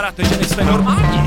vypadat, že nejsme normální.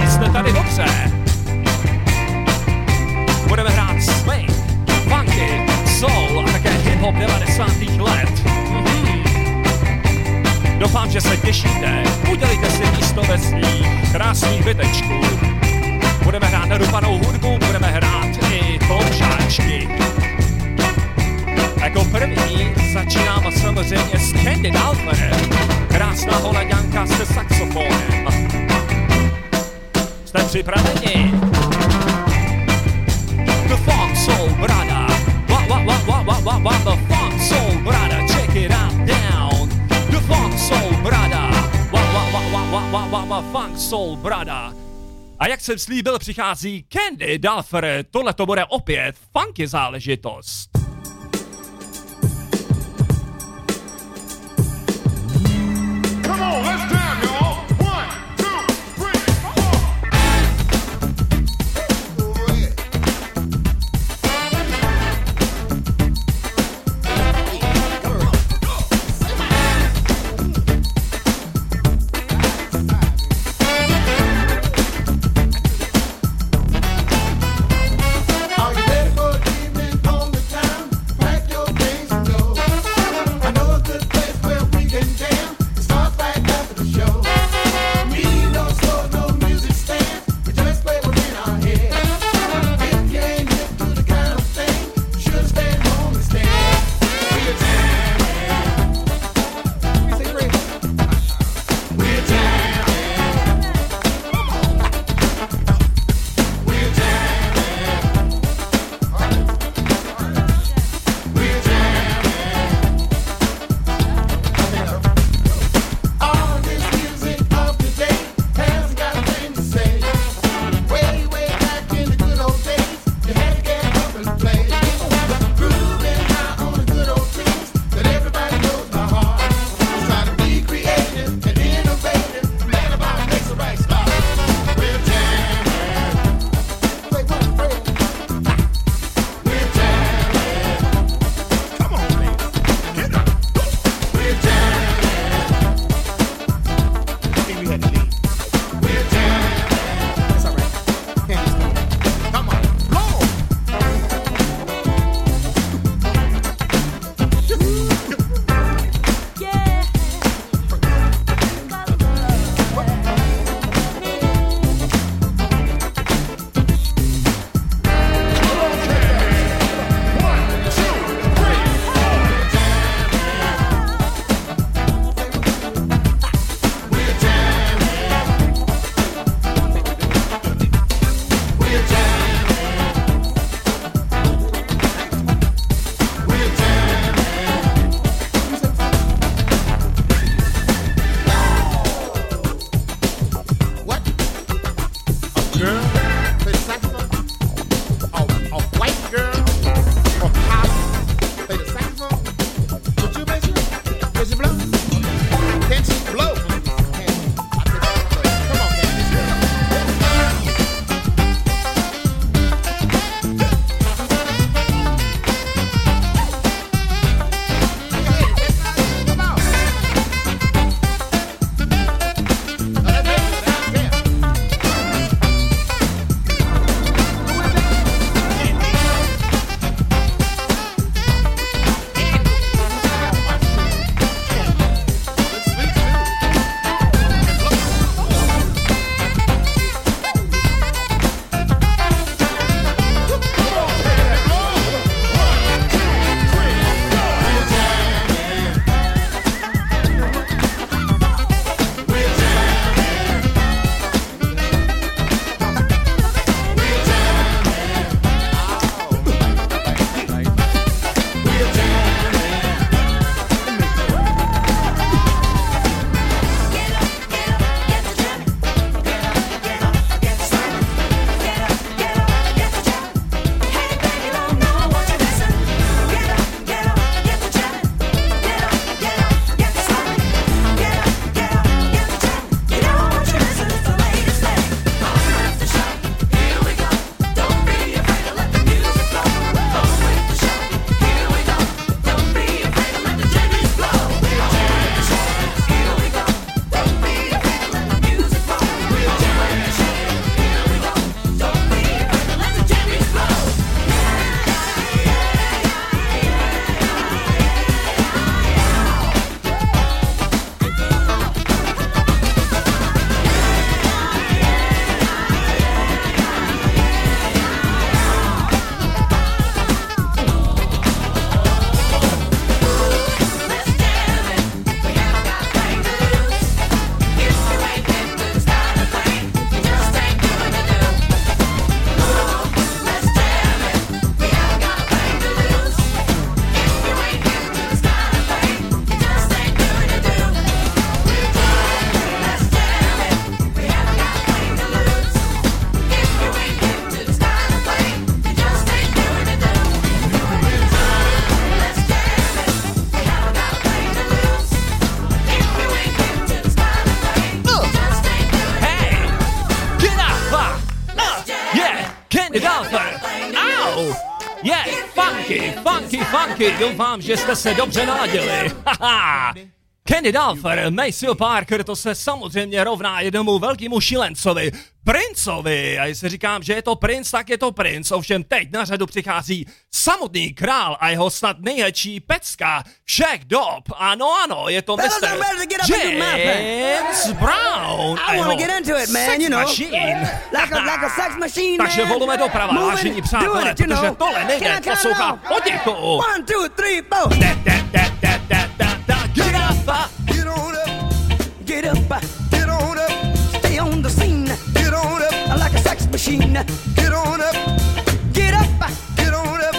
slíbil, přichází Candy Duffer. Tohle to bude opět funky záležitost. Funky, doufám, že jste se dobře naladili. Duffer, Maceo Parker, to se samozřejmě rovná jednomu velkému šilencovi, princovi. A jestli říkám, že je to princ, tak je to princ. Ovšem teď na řadu přichází samotný král a jeho snad nejlepší pecka všech dob. Ano, ano, je to Mr. James Brown. I wanna get into it, man, you know. Machine. Like a, like a sex machine, Takže volume doprava, vážení přátelé, it, protože know. tohle nejde poslouchat potichu. One, two, three, four. Da, da, da, da, da, da, up, uh, Get on up, Get up, get on up, stay on the scene. get on up, Like a sex machine. get on up, Get up, get on up,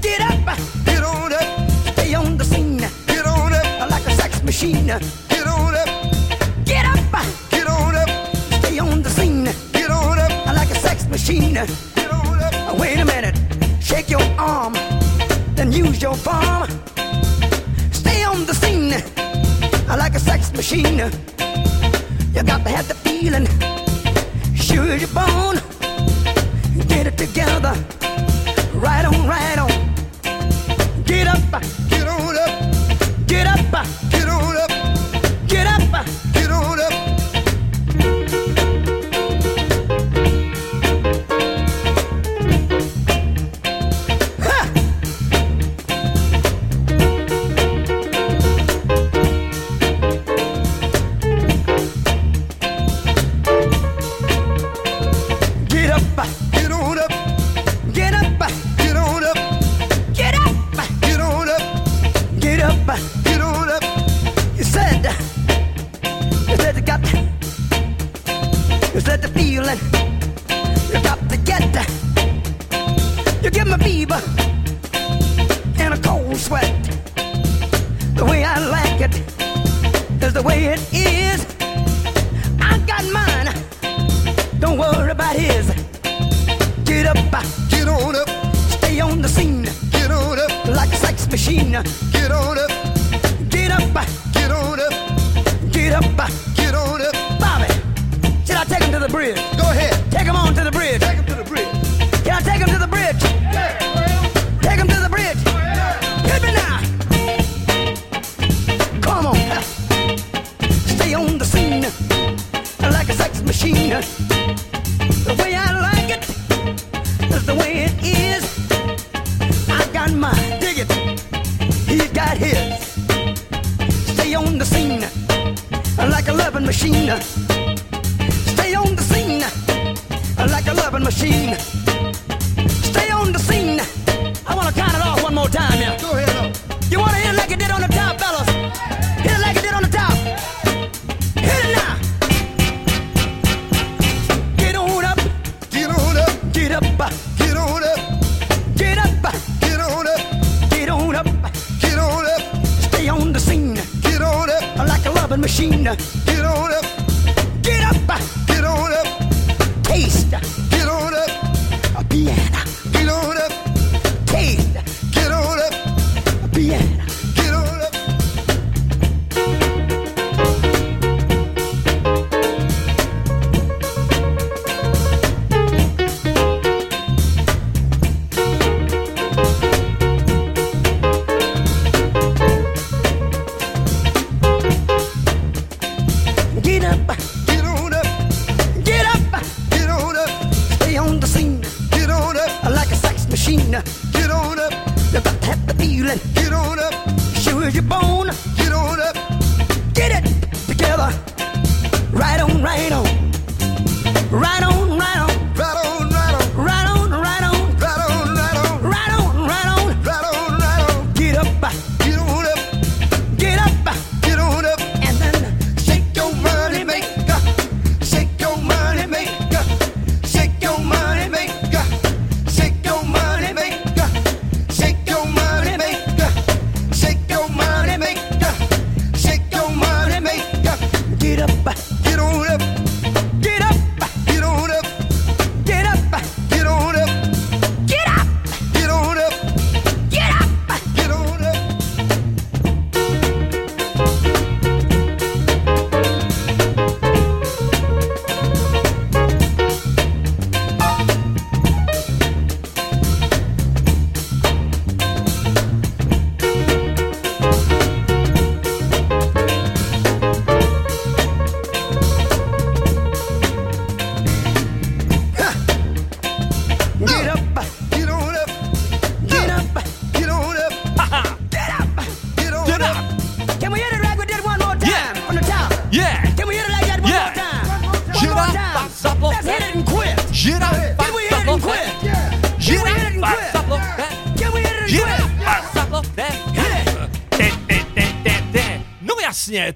get up, get on up, stay on the scene. get on up, Like a sex machine. get on up, Get up, get on up, stay on the scene. get on up, Like a sex machine. get on up. Wait a minute, shake your arm, then use your palm. Stay on the scene I like a sex machine. You got to have the feeling, sure you're born. Get it together, right on, right on. Get up, Get on up, get up, get on up, get up. get on up. The way it is. I got mine, don't worry about his. Get up, uh, Get on up, stay on the scene get on up, like a sex machine. get on up, Get up, uh, get on up, get up. Uh, get on up. Bobby, should I take him to the bridge?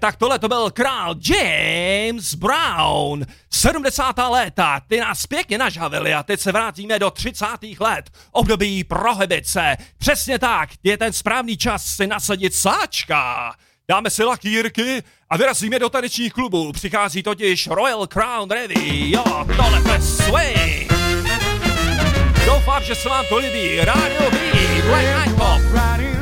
tak tohle to byl král James Brown. 70. léta, ty nás pěkně nažavili a teď se vrátíme do 30. let, období prohibice. Přesně tak, je ten správný čas si nasadit sáčka. Dáme si lakýrky a vyrazíme do tanečních klubů. Přichází totiž Royal Crown Revy. Jo, tohle je swing. Doufám, že se vám to líbí. Radio B, Black Night Pop.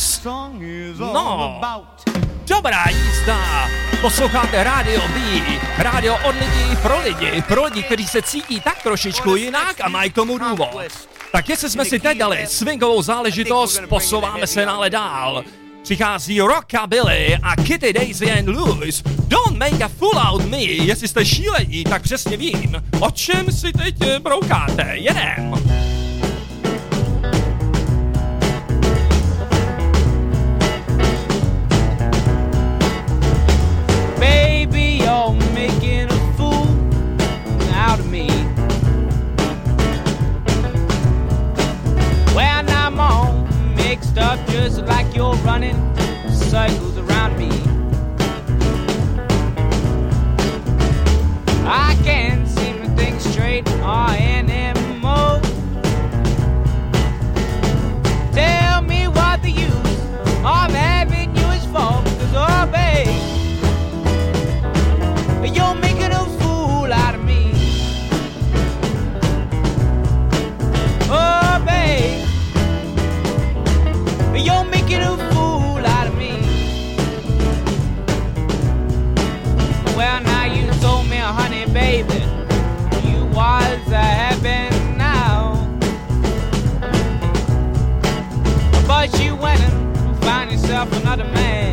Blues. No, dobrá jízda. Posloucháte Radio B, rádio od lidí pro lidi, pro lidi, kteří se cítí tak trošičku jinak a mají tomu důvod. Tak jestli jsme si teď dali swingovou záležitost, posouváme se nále dál. Přichází Rockabilly a Kitty Daisy and Louis. Don't make a fool out me. Jestli jste šílení, tak přesně vím, o čem si teď broukáte. Jedem. Up, just like you're running circles around me. I can't seem to think straight or yourself another man.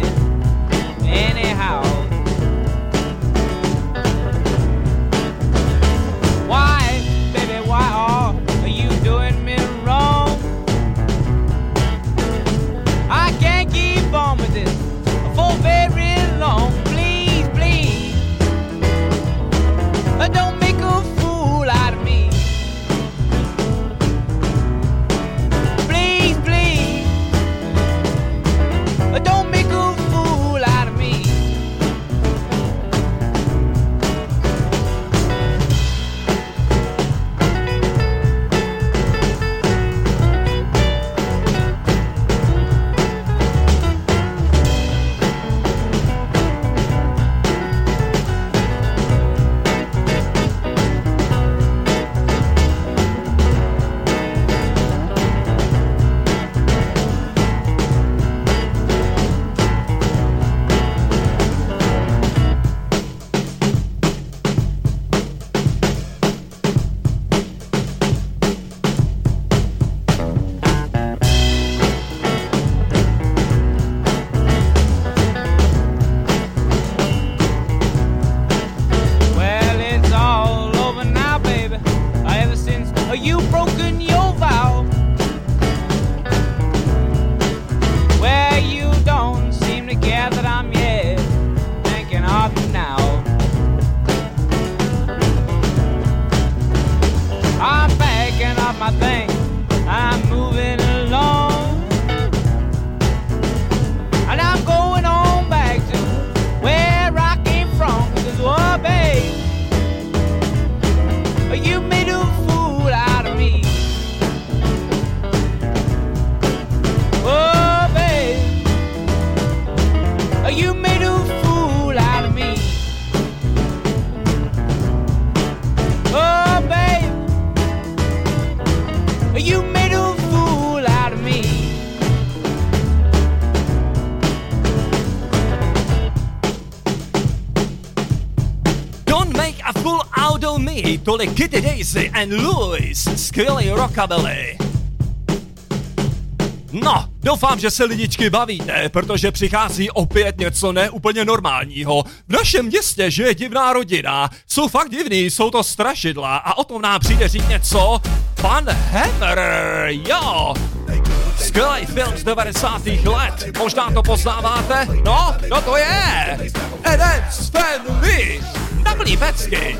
Me. Tolik Kitty Daisy and Louis. Skvělý rockabilly. No, doufám, že se lidičky bavíte, protože přichází opět něco neúplně normálního. V našem městě žije divná rodina. Jsou fakt divný, jsou to strašidla a o tom nám přijde říct něco pan Hammer, jo. Skvělý film z 90. let, možná to poznáváte? No, no to je! Adams Family! not gonna game.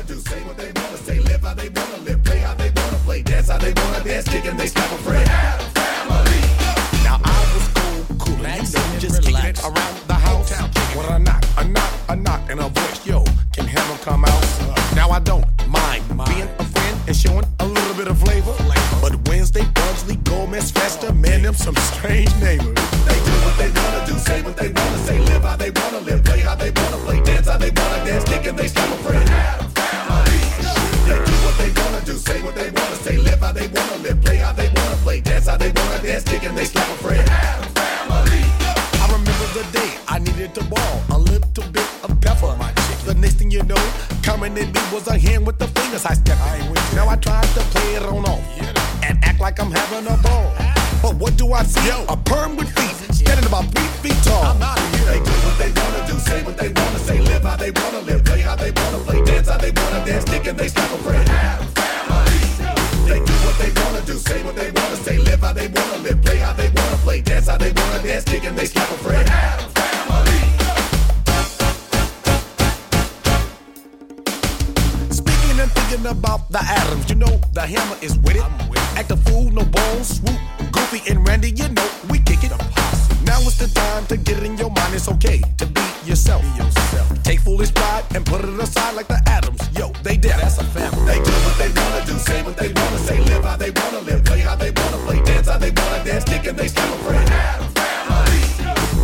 Now I was cool, cool, and you know, just kicking it around the house. When a knock, a knock, a knock, and a voice, yo, can him come out? Now I don't mind being a friend and showing a little bit of flavor. But Wednesday, Bunsley, Gomez, Fester, man, them some strange neighbors. They do what they wanna do, say what they wanna say, live how they wanna live, play how they wanna play, dance how they wanna dance, kick and they stop a friend. They do what they wanna do, say what they wanna say, live how they wanna live, play how they wanna play, dance how they wanna dance, kick and they slap a friend. I remember the day I needed to ball, a bit of pepper. My the next thing you know, coming at me was a hand with the fingers I stepped. I now I tried to play it on off. Yeah, like I'm having a ball. But what do I see? A perm with feet, standing about three feet tall. I'm out of here. They do what they wanna do, say what they wanna say, live how they wanna live, play how they wanna play, dance how they wanna dance, stick and they stop a friend. They do what they wanna do, say what they wanna say, live how they wanna live, play how they wanna play, dance how they wanna dance, stick and they slap a friend. About the atoms, you know the hammer is with it. Act a fool, no balls, swoop, goofy and Randy, you know we kick it. Now it's the time to get it in your mind. It's okay to be yourself. Take foolish pride and put it aside like the atoms. Yo, they dead. That's a family. They do what they wanna do, say what they wanna say, live how they wanna live, play how they wanna play, dance how they wanna dance, stick and they slap a friend.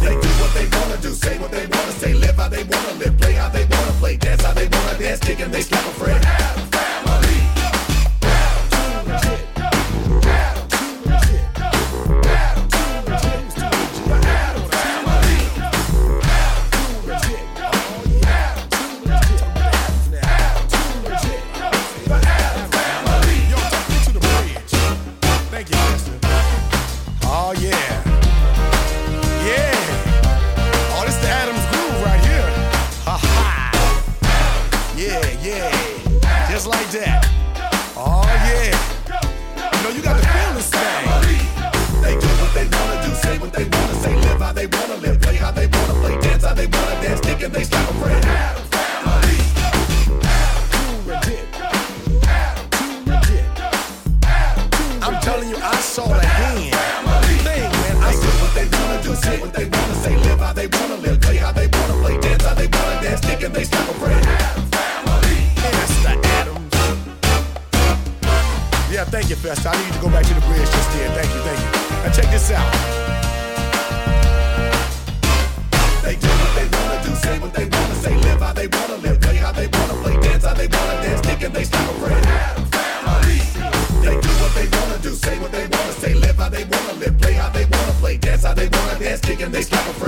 They do what they wanna do, say what they wanna say, live how they wanna live, play how they wanna play, dance how they wanna dance, stick and they slap a Festa. I need to go back to the bridge just then. Thank you, thank you. Now check this out. They do what they wanna do, say what they wanna say, live how they wanna live, play how they wanna play, dance how they wanna dance, stick and they slap a friend. They do what they wanna do, say what they wanna say, live how they wanna live, play how they wanna play, dance how they wanna dance, kick and they slap a friend.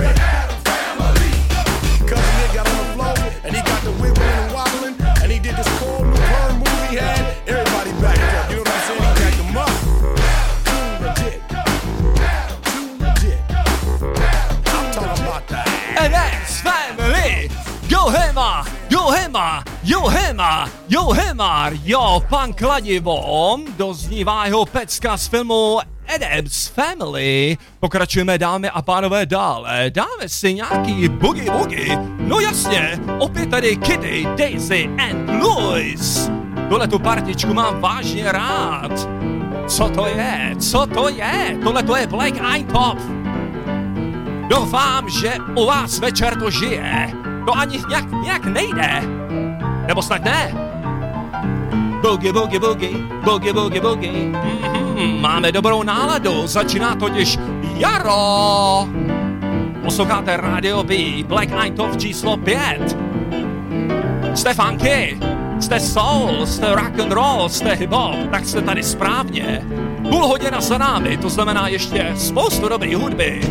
Jo, pan kladivo, doznívá jeho pecka z filmu Adams Family. Pokračujeme, dámy a pánové, dále. Dáme si nějaký boogie boogie. No jasně, opět tady Kitty, Daisy and Louis. Tuhle tu partičku mám vážně rád. Co to je? Co to je? Tohle to je Black Eyed Top. Doufám, že u vás večer to žije. To ani nějak, nějak nejde. Nebo snad ne? Boogie, boogie, boogie, boogie, boogie, boogie. Mm-hmm, máme dobrou náladu, začíná totiž jaro. Posloucháte Radio B, Black Eyed Top číslo 5. Jste funky, jste soul, jste rock and roll, jste hip hop, tak jste tady správně. Půl hodina za námi, to znamená ještě spoustu dobrý hudby.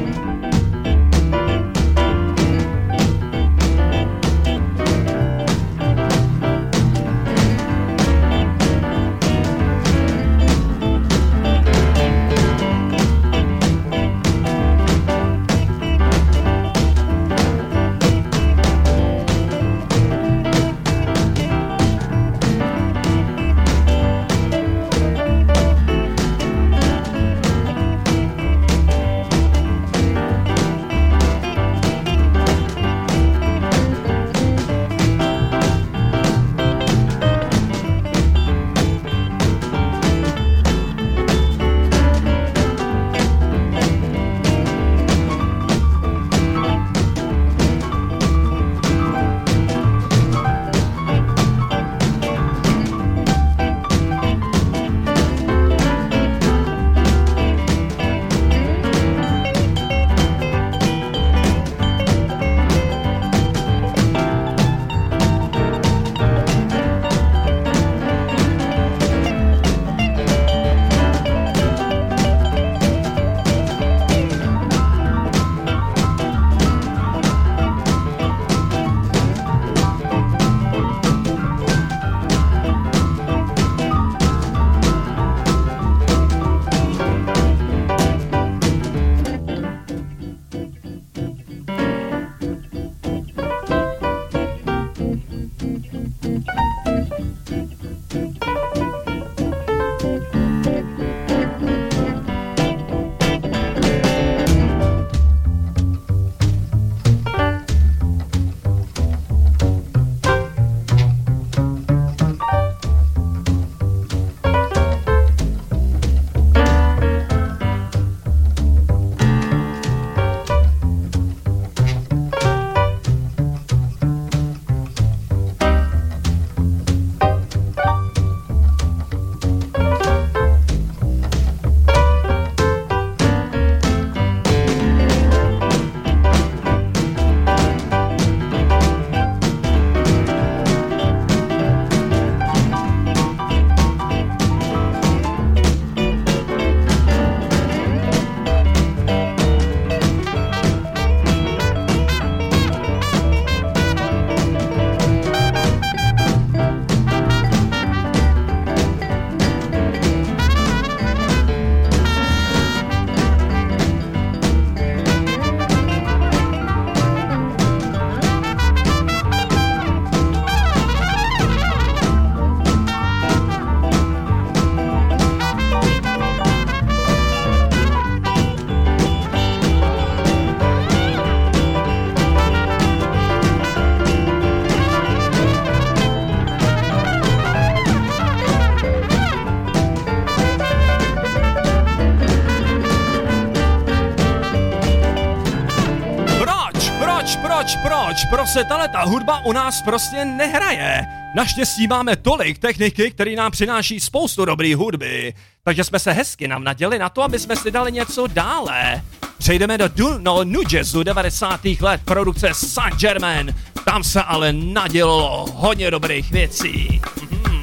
se tahle ta hudba u nás prostě nehraje. Naštěstí máme tolik techniky, který nám přináší spoustu dobrý hudby, takže jsme se hezky nám naděli na to, aby jsme si dali něco dále. Přejdeme do Dulno New Jazzu 90. let produkce Saint Germain. Tam se ale nadělo hodně dobrých věcí. Mm-hmm.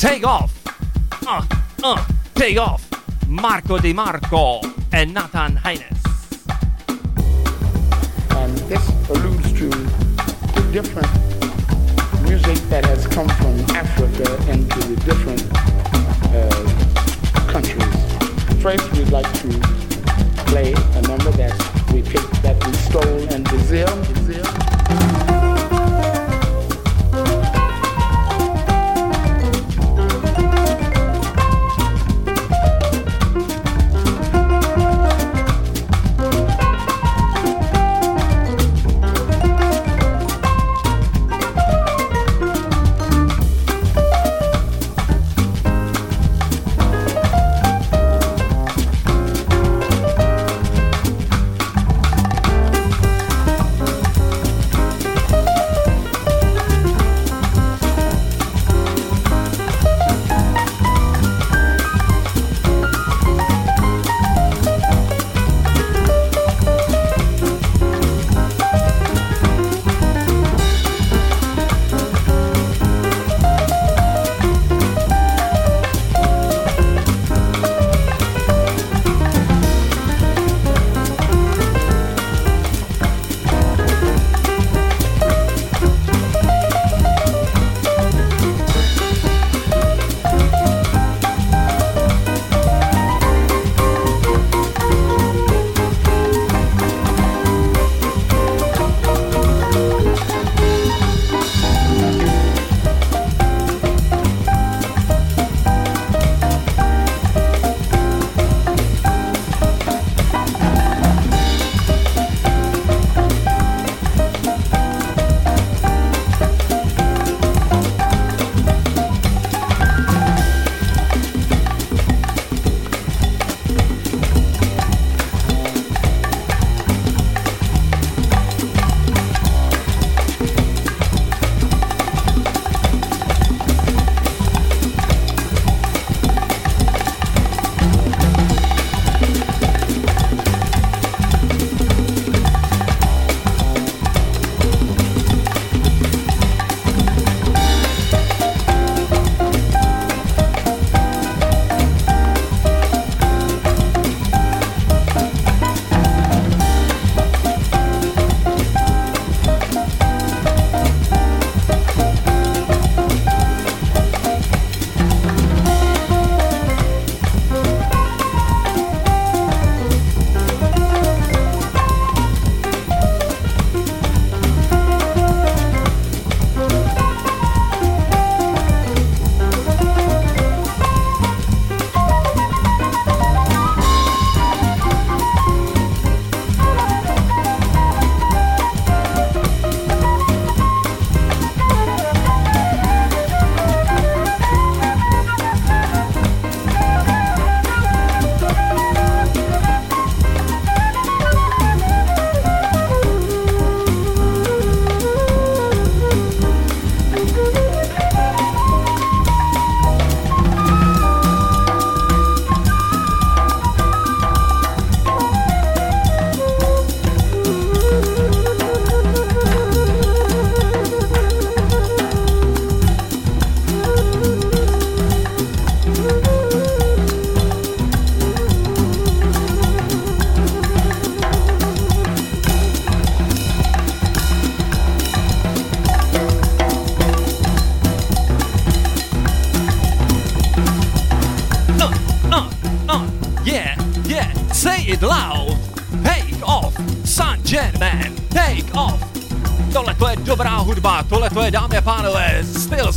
Take off. Uh, uh, take off. Marco Di Marco and Nathan Heines. And this alludes to different music that has come from Africa into the different uh, countries. First, we'd like to play a number that we picked that we stole in Brazil. Brazil.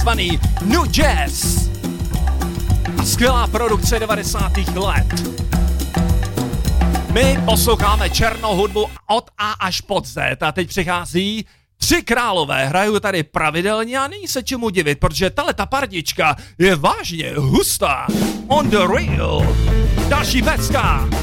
Styl zvaný New Jazz. A skvělá produkce 90. let. My posloucháme černou hudbu od A až pod Z a teď přichází Tři králové hrajou tady pravidelně a není se čemu divit, protože tahle ta pardička je vážně hustá. On the real. Další pecka.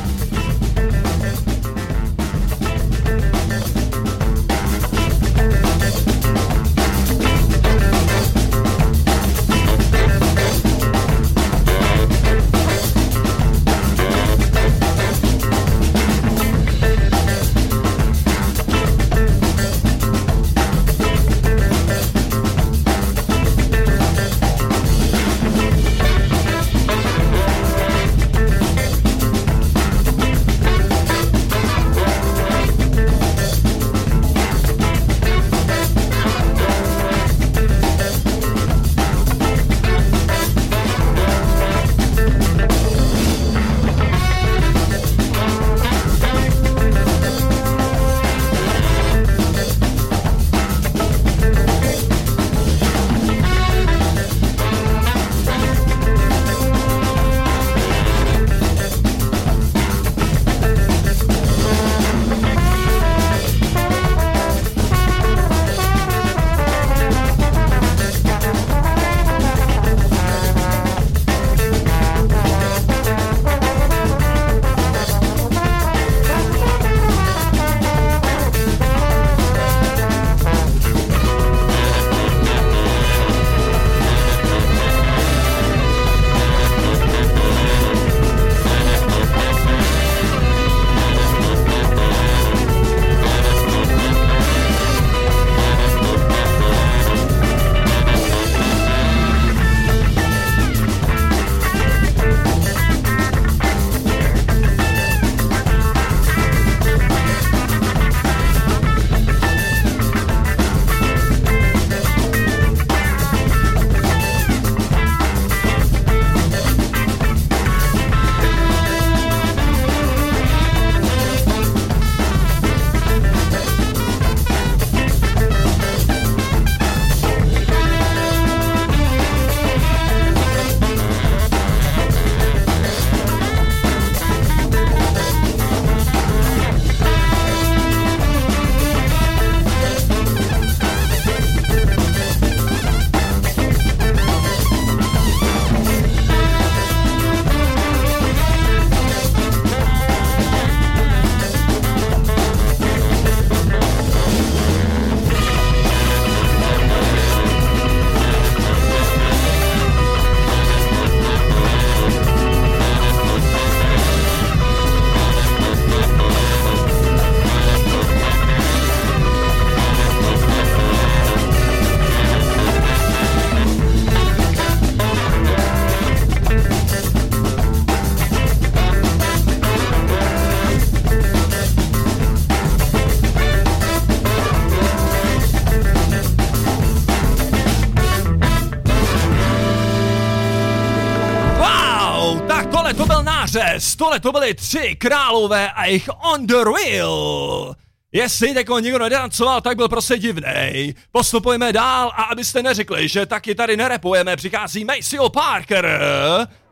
Tohle to byly tři králové a jich on the wheel. Jestli jako nikdo nedancoval, tak byl prostě divnej. Postupujeme dál a abyste neřekli, že taky tady nerepujeme, přichází Maceo Parker,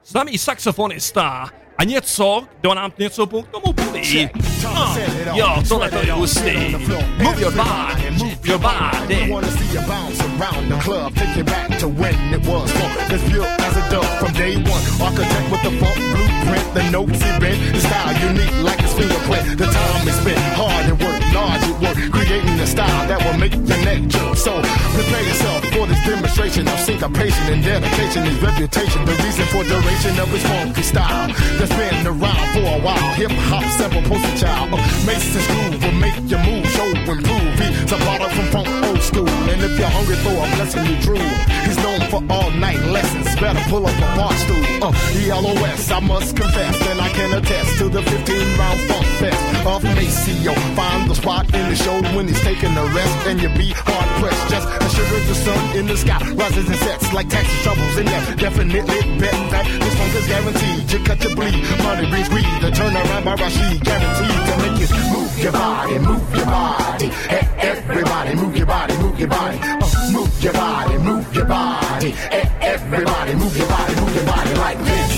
známý saxofonista. A něco, kdo nám něco k tomu poví. Oh, jo, tohle to je hustý. Move your body, your body. wanna see you bounce around the club, take you back to when it was funk. As pure as a dove from day one. Architect with the funk blueprint, the notes he bent, the style unique like his fingerprint. The time he spent hard at work, large at work, creating a style that will make your neck jump. So prepare yourself demonstration of syncopation and dedication, his reputation, the reason for duration of his funky style that's been around for a while. Hip hop sample poster child, Mason's groove will make your move show improve. He's a product from funk old school, and if you're hungry for a blessing, you drool. He's known for all night lessons. Better pull up a bar stool. Uh, ELOS, I must confess, and I can attest to the 15 round funk fest of Maceo. Find the spot in the show when he's taking a rest, and you be hard pressed. Just a shiver of the sun in the sky rises and sets like taxi troubles in there. Definitely bet that this funk is guaranteed. You cut your bleed, money brings greed. The turnaround by Rashid, guaranteed to make you move your body, move your body. Hey, everybody, move your body, move your body. Uh, move your body, move your body. Hey, everybody, move your body, move your body like this.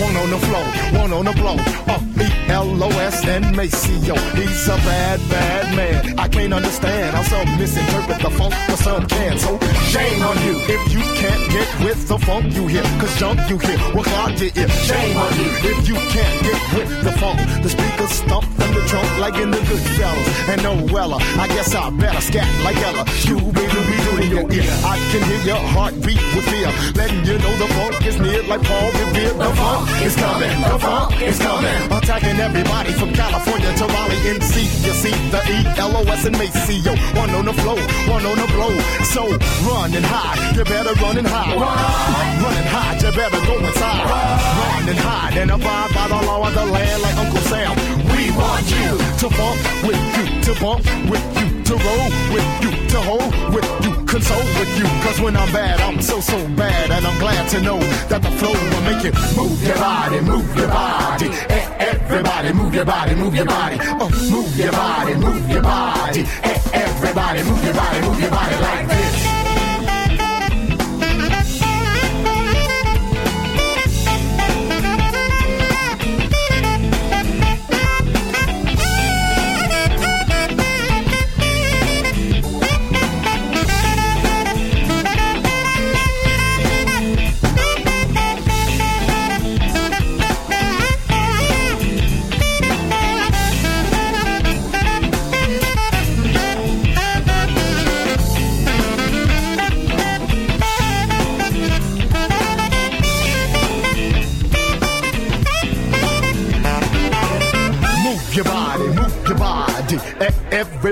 One on the floor, one on the blow. Uh, and Maceo. He's a bad, bad man. I can't understand how some misinterpret the funk, but some can. So shame on you if you can't get with the funk you hear. Cause junk you hear will clog your ear. Shame on you if you can't get with the funk. The speakers stomp in the trunk like in the good fellas. And no Wella, I guess I better scat like Ella. Scooby Dooby Doo in your ear. I can hear your heartbeat with fear. Letting you know the funk is near like Paul Revere. The funk is coming, the funk is coming. Attacking everybody from California to Raleigh, NC. You see the E-L-O-S and Maceo. One on the floor, one on the blow. So run and hide, you better run and hide. Run run and hide, you better go inside. Run and hide and abide by the law of the land like Uncle Sam. We want you to bump with you, to bump with you, to roll with you, to hold with you, console with you. Cause when I'm bad, I'm so, so bad. And I'm glad to know that the flow will make you move your body, move your body. Eh, Everybody, move your body, move your body. Oh, move your body, move your body. Eh, Everybody, move your body, move your body like this.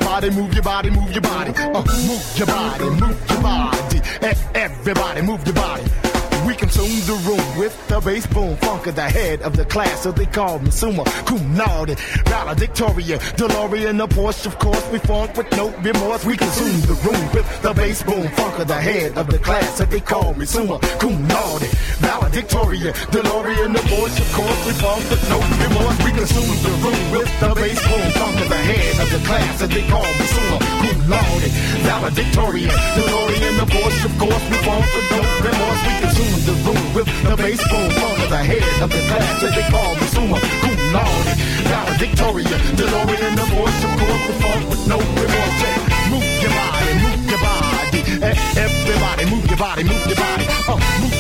Everybody, move your body, move your body. Uh, move your body, move your body. Everybody, move your body. Consume the room with the bass boom funk of the head of the class, so they call me Suma Cum Laude, valedictoria, DeLorean, a Porsche, of course. We funk with no remorse. We consume the room with the bass boom funk of the head of the class, so they call me Suma Cum Laude, valedictoria, DeLorean, a Porsche, of course. We funk with no remorse. We consume the room with the bass boom funk of the head of the class, so they call me Suma Cum Laude, valedictoria, DeLorean, a Porsche, of course. We funk with no remorse. We consume the room with the bass boom funk of the head of the class, so they call me Suma Cum Laude, valedictoria, DeLorean, a Porsche, of course. Funk with no remorse. Move your body, move your body. Everybody, move your body, move your body. Uh, move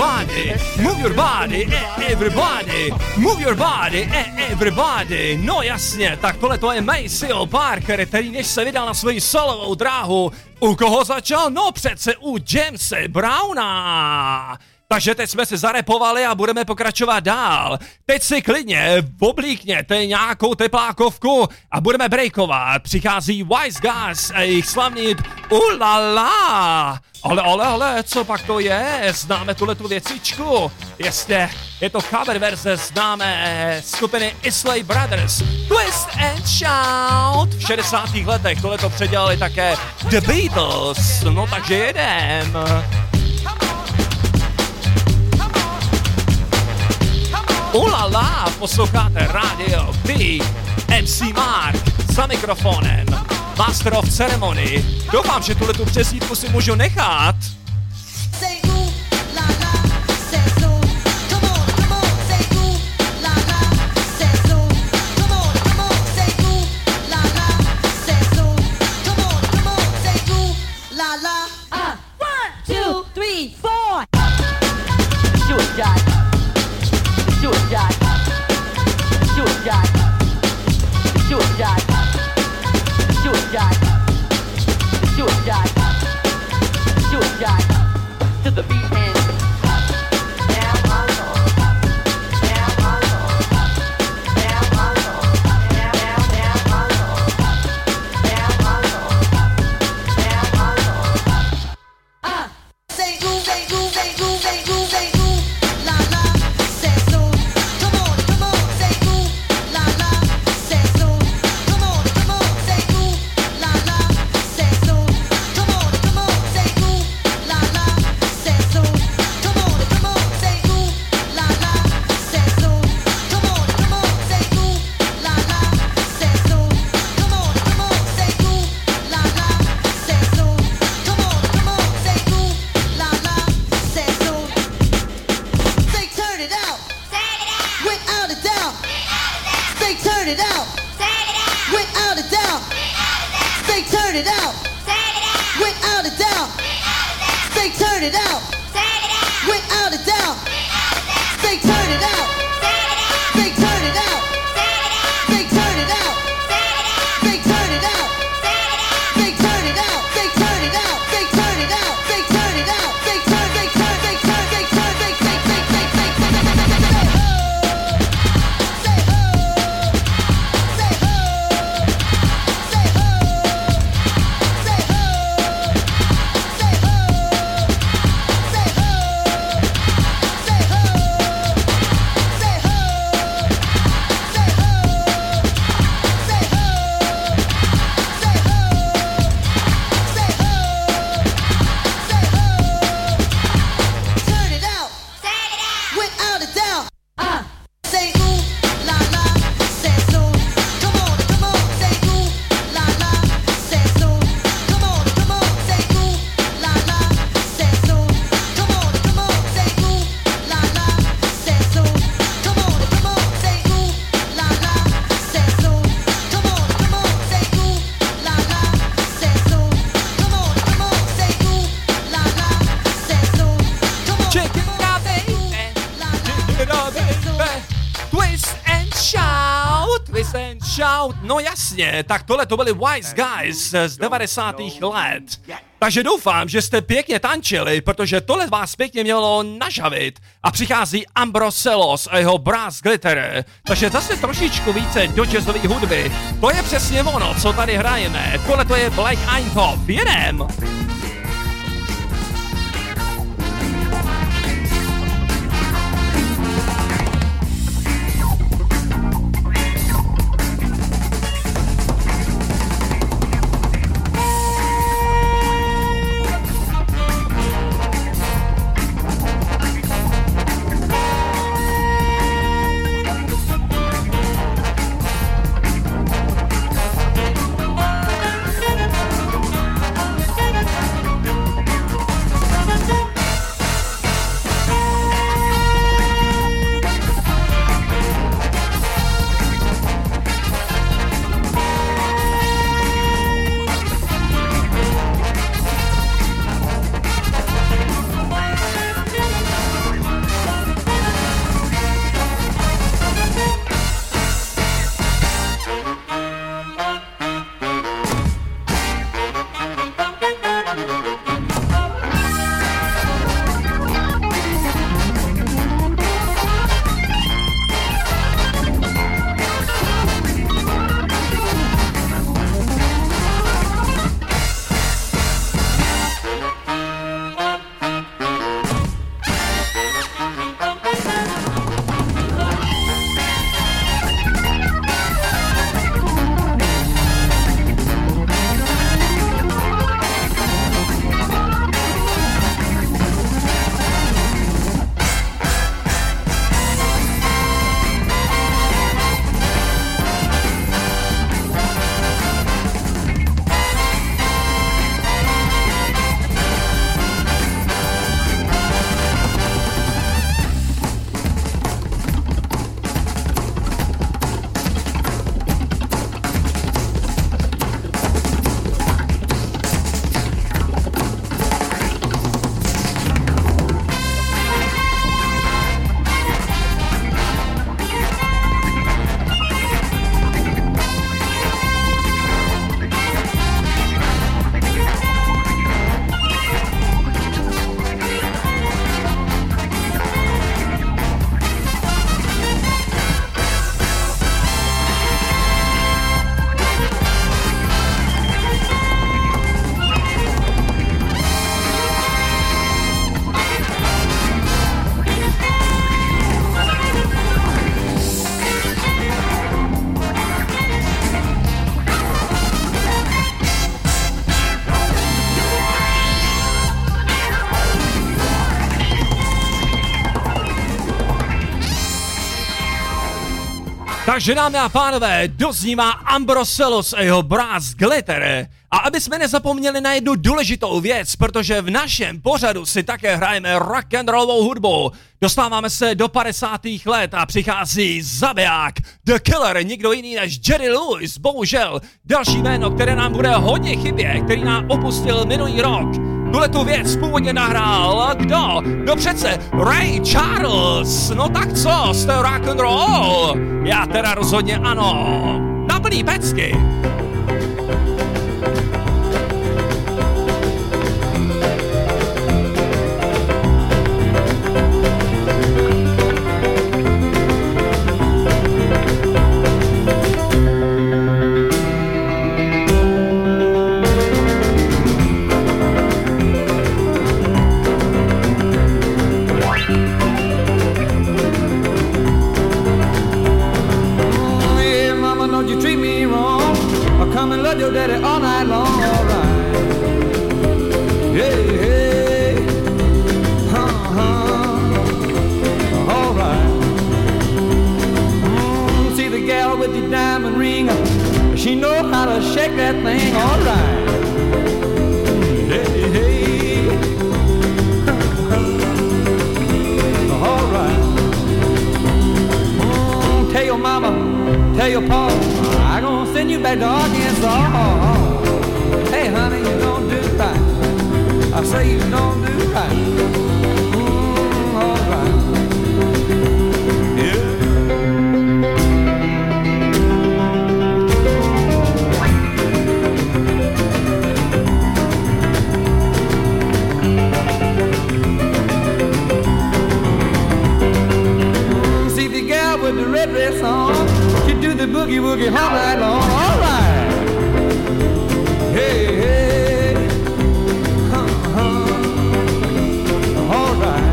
body, move your body, everybody, move your body, eh, eh, everybody. No jasně, tak tohle to je Maceo Parker, který než se vydal na svoji solovou dráhu, u koho začal? No přece u Jamese Browna. Takže teď jsme se zarepovali a budeme pokračovat dál. Teď si klidně oblíkněte nějakou teplákovku a budeme breakovat. Přichází Wise Guys a jejich slavný ulala. Ale, ale, ale, co pak to je? Známe tuhle tu věcičku. Jestli je to cover verze známé skupiny Islay Brothers. Twist and Shout. V 60. letech tohle to předělali také The Beatles. No takže jedem. Ulala, posloucháte rádio B, MC Mark za mikrofonem, master of ceremony. Doufám, že tuhle tu přesídku si můžu nechat. tak tohle to byli Wise Guys z 90. let. Takže doufám, že jste pěkně tančili, protože tohle vás pěkně mělo nažavit. A přichází Ambroselos a jeho Brass Glitter. Takže zase trošičku více do jazzové hudby. To je přesně ono, co tady hrajeme. Tohle to je Black Eintop. Jedem! Takže dámy a pánové, doznívá Ambroselos a jeho Brass Glitter. A aby jsme nezapomněli na jednu důležitou věc, protože v našem pořadu si také hrajeme rock and rollovou hudbu. Dostáváme se do 50. let a přichází zabiják, The Killer, nikdo jiný než Jerry Lewis, bohužel. Další jméno, které nám bude hodně chybět, který nám opustil minulý rok. Tuhle tu věc původně nahrál kdo? No přece Ray Charles. No tak co, jste rock and roll? Já teda rozhodně ano. Na plný pecky. Ring, she know how to shake that thing, alright. Hey, hey, uh-huh, alright. Mm, tell your mama, tell your pa, I gonna send you back to Arkansas. Hey, honey, you don't do right. I say you don't do right. The boogie woogie all night long. All right. Hey, hey. Uh-huh. All right.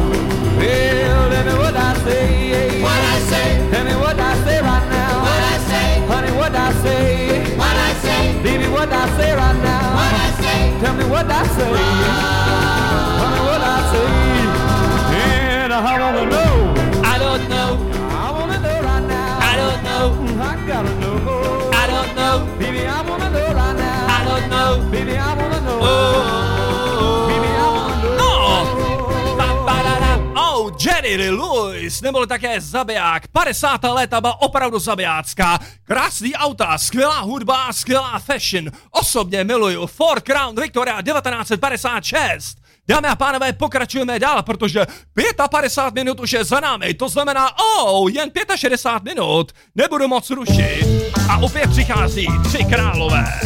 Well, tell me what I say. What I say. Tell me what I say right now. What I say. Honey, what I say. What I say. Baby, what I say right now. What I say. Tell me what I say. Honey, know. Baby, I wanna know. Oh, Baby, I wanna know. no. Oh, Jerry Lee Lewis, také zabiják. 50. léta byla opravdu zabijácká. Krásný auta, skvělá hudba, skvělá fashion. Osobně miluju Ford Crown Victoria 1956. Dámy a pánové, pokračujeme dál, protože 55 minut už je za námi, to znamená, oh, jen 65 minut, nebudu moc rušit. A opět přichází tři králové.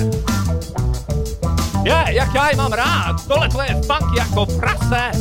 Je, jak já je mám rád, tohle to je funk jako prase.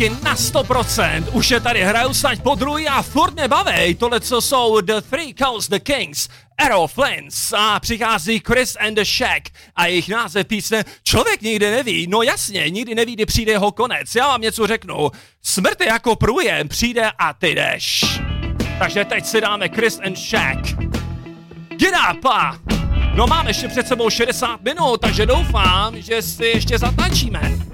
Taky na 100%. Už je tady hraju snad po druhý a furt mě baví. Tohle, co jsou The Three Cows The Kings, Arrow Flints a přichází Chris and the Shack a jejich název písne Člověk nikdy neví, no jasně, nikdy neví, kdy přijde jeho konec. Já vám něco řeknu, smrt je jako průjem, přijde a ty jdeš. Takže teď si dáme Chris and Shack. Get up! A... No máme ještě před sebou 60 minut, takže doufám, že si ještě zatačíme.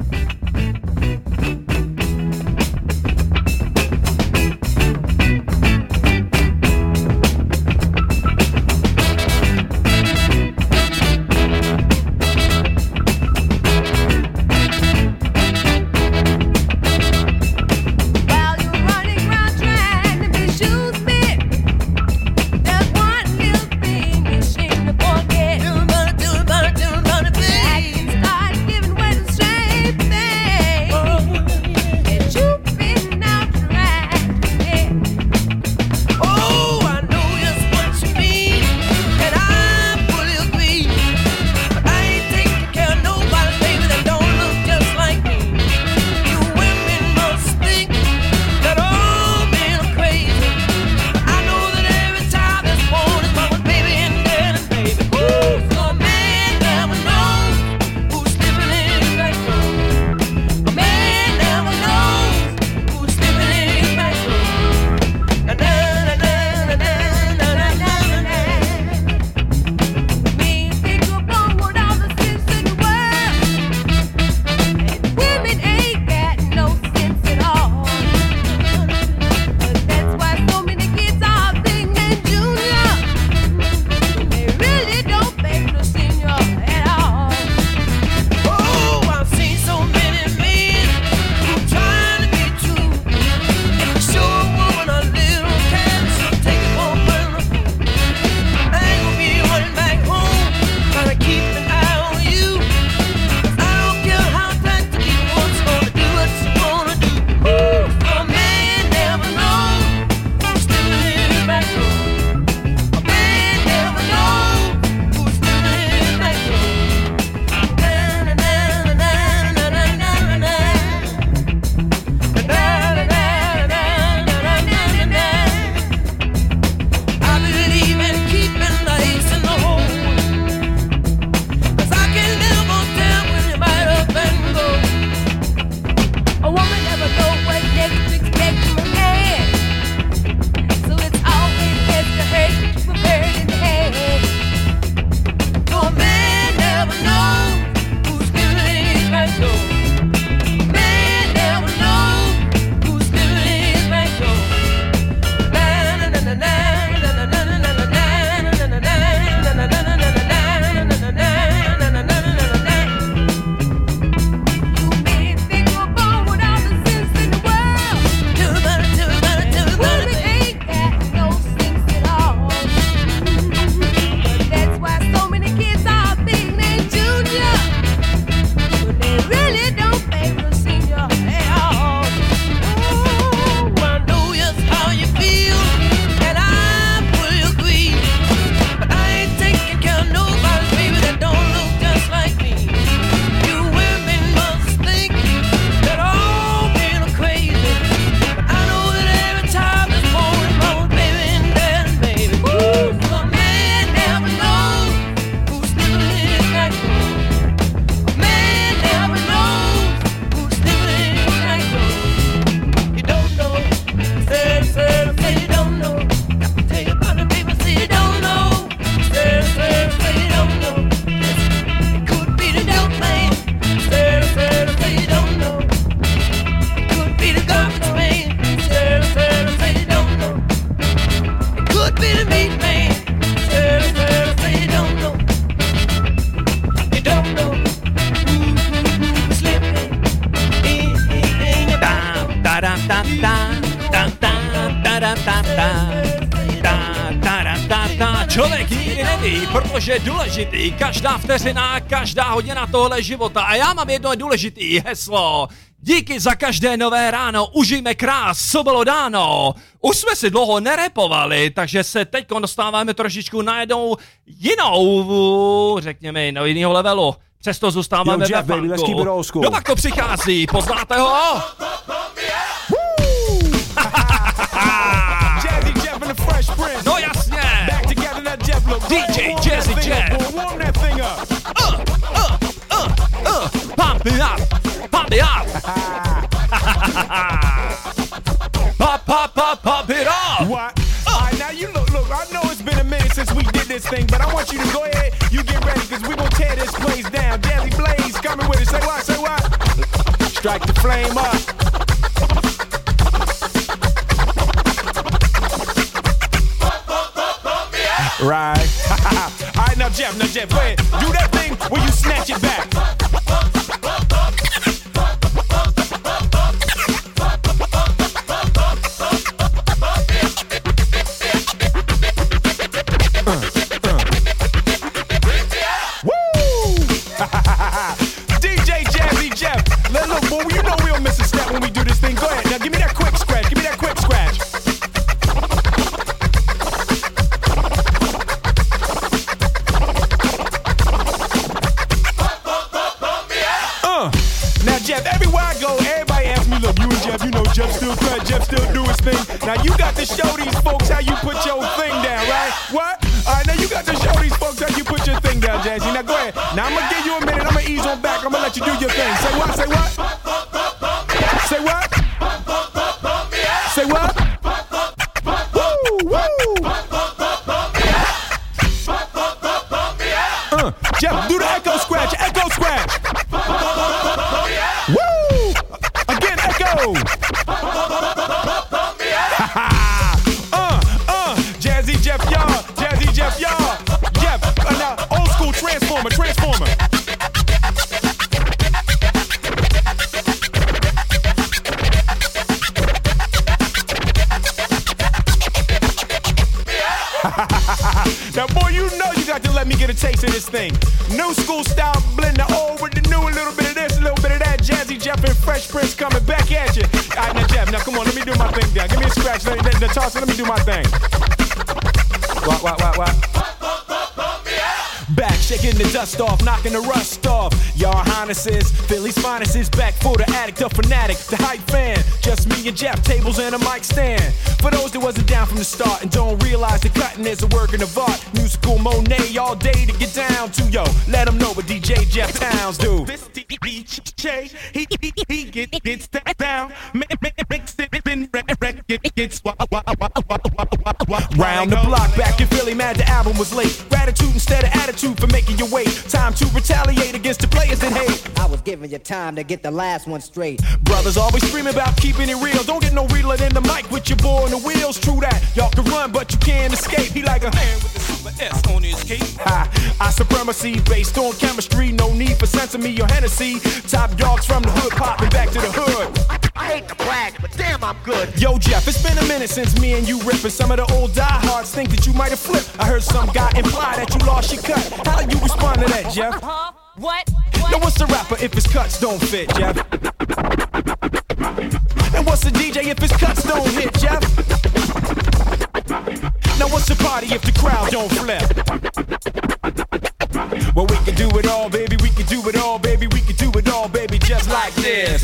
tohle života. A já mám jedno důležité heslo. Díky za každé nové ráno, užijme krás, co bylo dáno. Už jsme si dlouho nerepovali, takže se teď dostáváme trošičku na jednou jinou, řekněme, na jiného levelu. Přesto zůstáváme Yo, ve Jeff, funku. Baby, no to přichází, poznáte ho? Flame up. Right. Alright, now Jeff, now Jeff, go ahead. Do that thing where you snatch it back. DJ Jazzy Jeff. Let look, boy, you miss a step when we do this thing. Go ahead. my thing. Back, shaking the dust off, knocking the rust off. Y'all highnesses, Philly's finest back for the addict, the fanatic, the hype fan. Just me and Jeff, tables and a mic stand. For those that wasn't down from the start and don't realize the cutting is a work of art. Musical Monet all day to get down to, yo. Let them know what DJ Jeff Towns do. This DJ, he, he, he gets down, Mix it, and wreck, gets wild. Round the block, back in Philly, mad the album was late. Gratitude instead of attitude for making you wait. Time to retaliate against the players that hate. I was giving you time to get the last one straight. Brothers always screaming about keeping it real. Don't get no realer than the mic with your boy on the wheels. True that, y'all can run, but you can't escape. He like a man with the super S on his cape. Ha, I supremacy based on chemistry. No need for sesame or Hennessy. Top dogs from the hood popping back to the hood. I hate the but damn, I'm good. Yo, Jeff, it's been a minute since me and you ripping. Some of the old diehards think that you might have flipped. I heard some guy imply that you lost your cut. How do you respond to that, Jeff? Huh? What? Now what's the rapper if his cuts don't fit, Jeff? And what's the DJ if his cuts don't hit, Jeff? Now what's the party if the crowd don't flip? Well, we can do it all, baby. We can do it all, baby. We can do it all, baby. Just like this. This.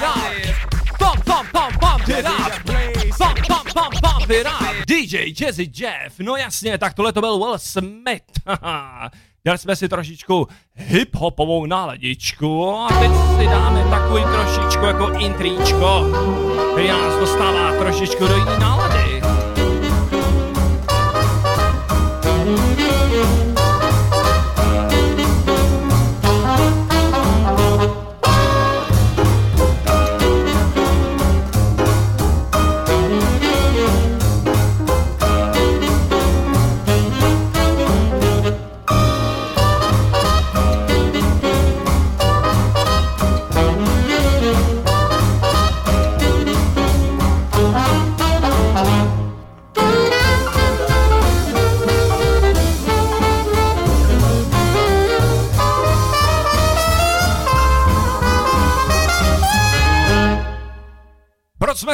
It up. Pump, pump, pump, pump it up. Pump, pump, pump, pump it up. DJ Jazzy Jeff, no jasně, tak tohle to byl Will Smith. Dali jsme si trošičku hip-hopovou náladičku a teď si dáme takový trošičku jako intríčko, který nás dostává trošičku do jiné nálady.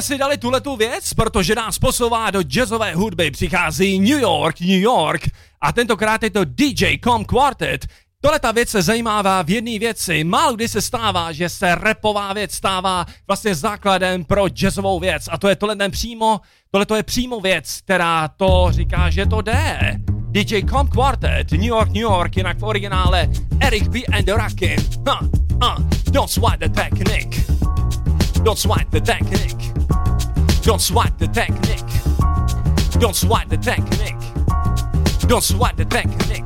Si dali tuhletu věc, protože nás posouvá do jazzové hudby. Přichází New York, New York a tentokrát je to DJ Com Quartet. Tohle ta věc se zajímává v jedné věci. Málo kdy se stává, že se repová věc stává vlastně základem pro jazzovou věc. A to je tohle ten přímo, tohle to je přímo věc, která to říká, že to jde. DJ Com Quartet, New York, New York, jinak v originále Eric B. and the Rakim. Huh, huh, don't swipe the technique. Don't swipe the technique. Don't swipe the technique. Don't swipe the technique. Don't swipe the technique.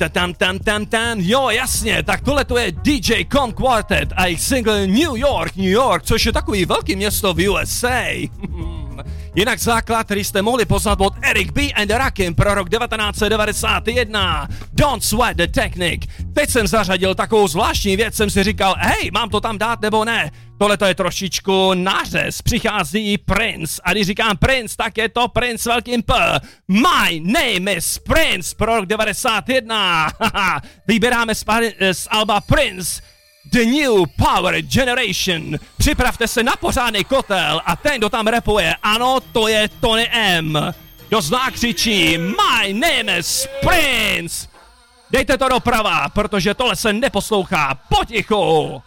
Ta, tam, tam, tam, tam, jo, jasně, tak tohle to je DJ Com Quartet a jejich single New York, New York, což je takový velký město v USA. Jinak základ, který jste mohli poznat od Eric B. and Rakim pro rok 1991. Don't sweat the technique. Teď jsem zařadil takovou zvláštní věc, jsem si říkal, hej, mám to tam dát nebo ne? Tohle to je trošičku nářez, přichází Prince a když říkám Prince, tak je to Prince velkým P. My name is Prince pro rok 91. Vybíráme z, z Alba Prince The New Power Generation. Připravte se na pořádný kotel a ten, kdo tam repuje, ano, to je Tony M. Kdo zná křičí My name is Prince. Dejte to doprava, protože tohle se neposlouchá potichu.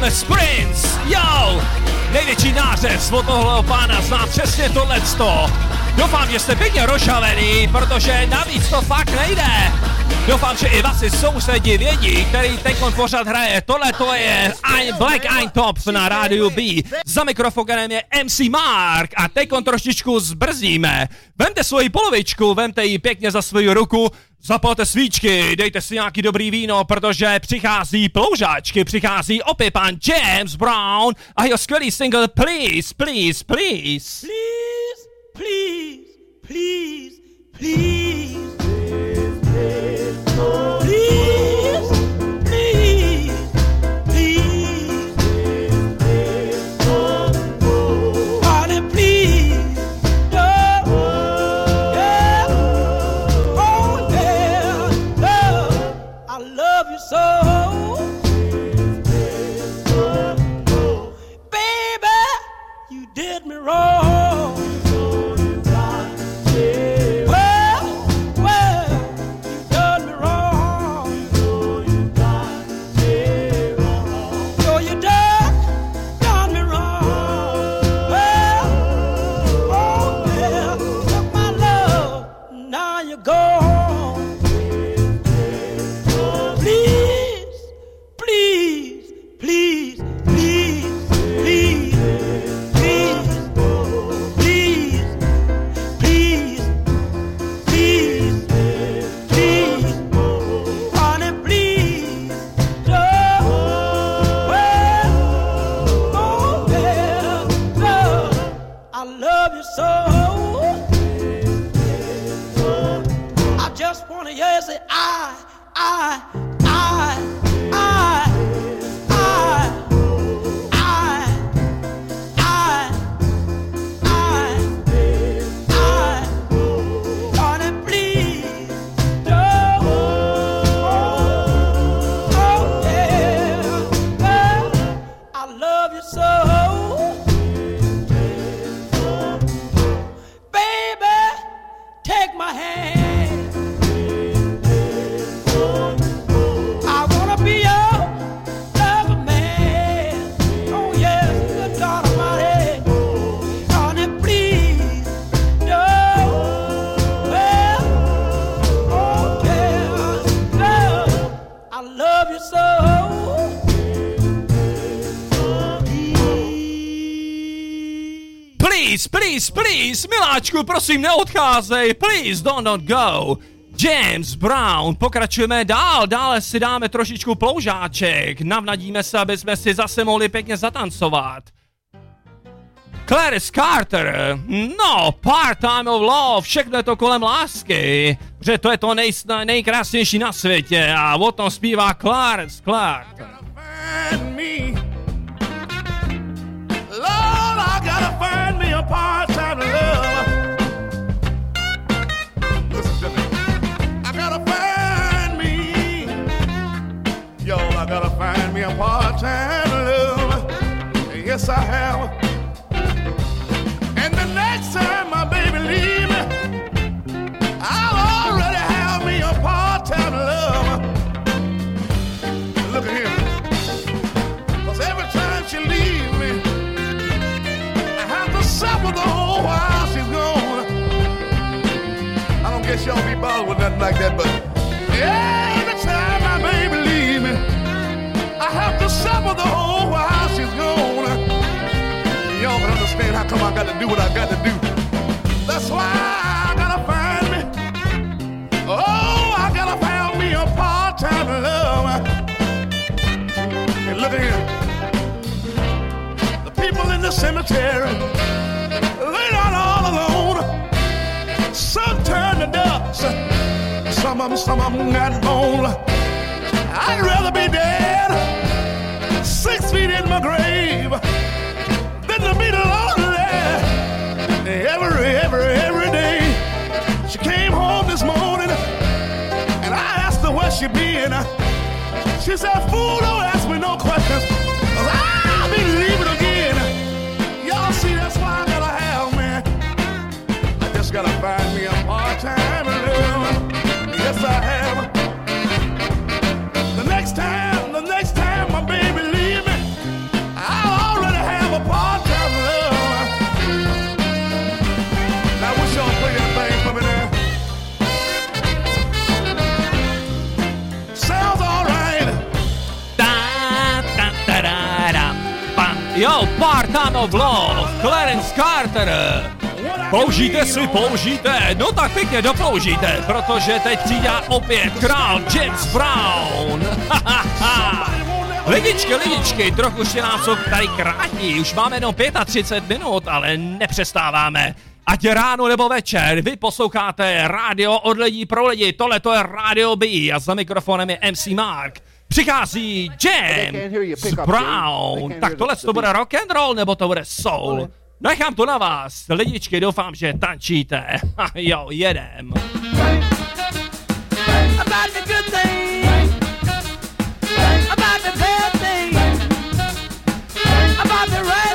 James Sprints, yo! Největší nářez od tohle pána znám přesně tohleto. Doufám, že jste pěkně rozšalený, protože navíc to fakt nejde. Doufám, že i vaši sousedi vědí, který teď pořád hraje. Tohle to je I Black ein Top na rádiu B. Za mikrofonem je MC Mark a teď trošičku zbrzdíme. Vemte svoji polovičku, vemte ji pěkně za svou ruku, zapalte svíčky, dejte si nějaký dobrý víno, protože přichází ploužáčky, přichází opět pan James Brown a jeho skvělý single Please, Please, Please. Please, please, please, please. Oh. please, please, please, miláčku, prosím, neodcházej, please, don't, don't go. James Brown, pokračujeme dál, dále si dáme trošičku ploužáček, navnadíme se, aby jsme si zase mohli pěkně zatancovat. Clarice Carter, no, part-time of love, všechno je to kolem lásky, že to je to nej, nejkrásnější na světě a o tom zpívá Clarice Clark. I have. And the next time my baby leave me, I'll already have me a part-time lover. Look at here. Cause every time she leaves me, I have to suffer the whole while she's gone. I don't guess y'all be bothered with nothing like that, but every time my baby leave me, I have to suffer the whole come I got to do what I got to do. That's why I gotta find me. Oh, I gotta find me a part-time lover. And look at here. The people in the cemetery, they're not all alone. Some turn to dust. Some of them, some of them got bone. I'd rather be dead, six feet in my grave, than to be lonely every, day. She came home this morning, and I asked her where she been. She said, "Fool, don't ask me no questions, Part-Time of Love, Clarence Carter. Použijte si, použijte, no tak pěkně dopoužijte, protože teď přijde opět král James Brown. Lidičky, lidičky, trochu si nás tady krátí, už máme jenom 35 minut, ale nepřestáváme. Ať ráno nebo večer, vy posloucháte rádio od lidí pro lidi, tohle to je Radio B a za mikrofonem je MC Mark. Přichází James Brown. Tak tohle to bude rock and roll nebo to bude soul? Nechám to na vás, lidičky, doufám, že tančíte. jo, jedem. about the good thing, about the bad thing, about the right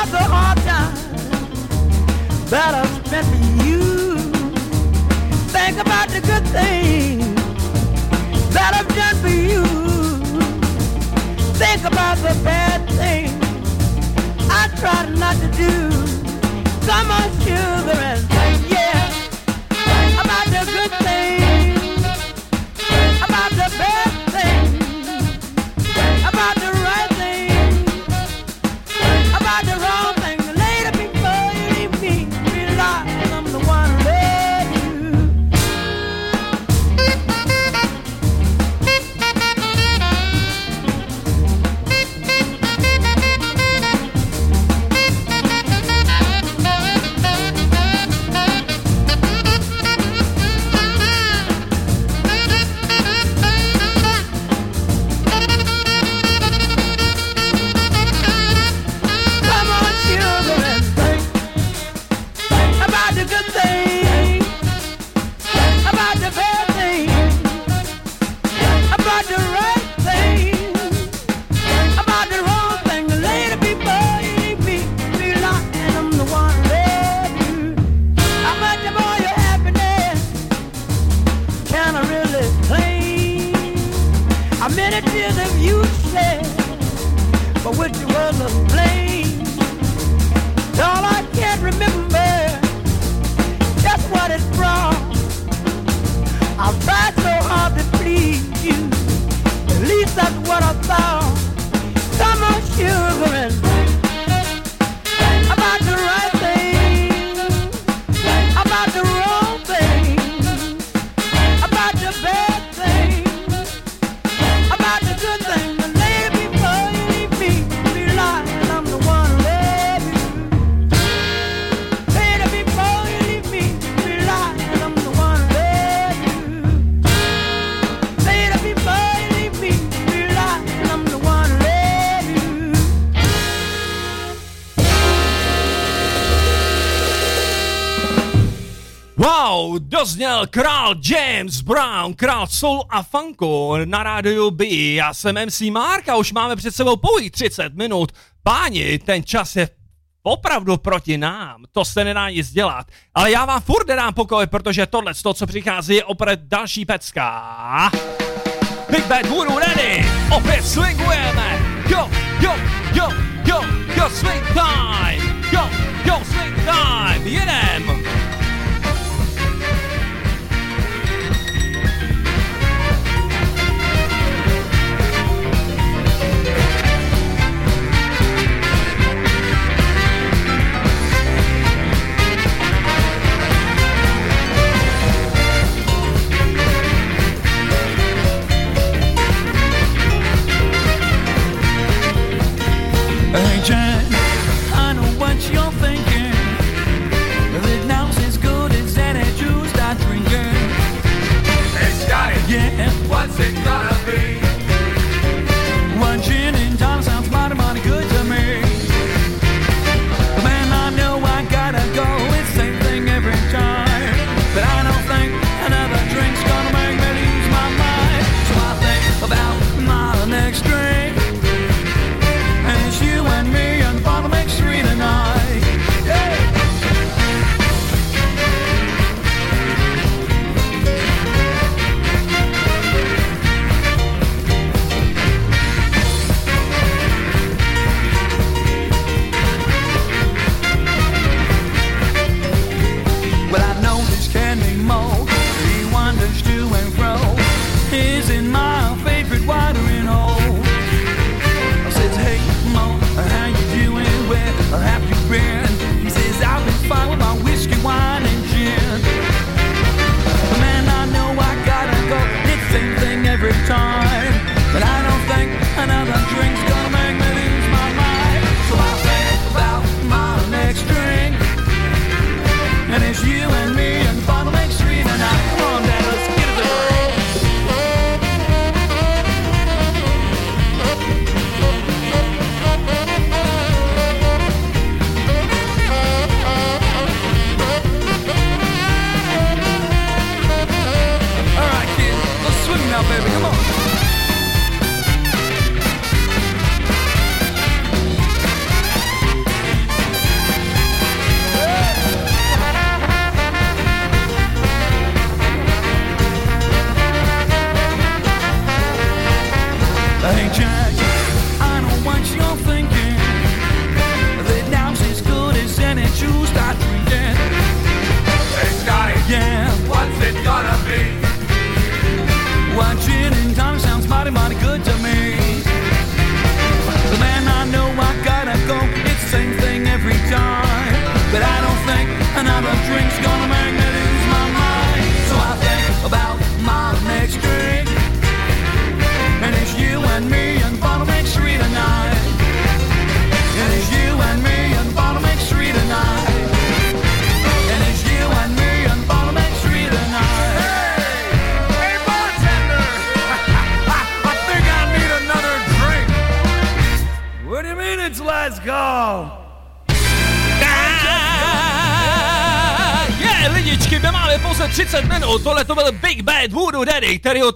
The hard that I spent for you. Think about the good things that I've done for you. Think about the bad things I tried not to do. Come on, sugar, and think, yeah, byl král James Brown, král soul a funku na rádiu B. Já jsem MC Mark a už máme před sebou pouhých 30 minut. Páni, ten čas je opravdu proti nám, to se nedá nic dělat. Ale já vám furt nedám pokoj, protože tohle, to, co přichází, je opět další pecka. Big Bad Guru Ready, opět swingujeme. Yo, yo, yo, yo, yo, swing time. Yo, yo, swing time, jedem. Hey, Jan.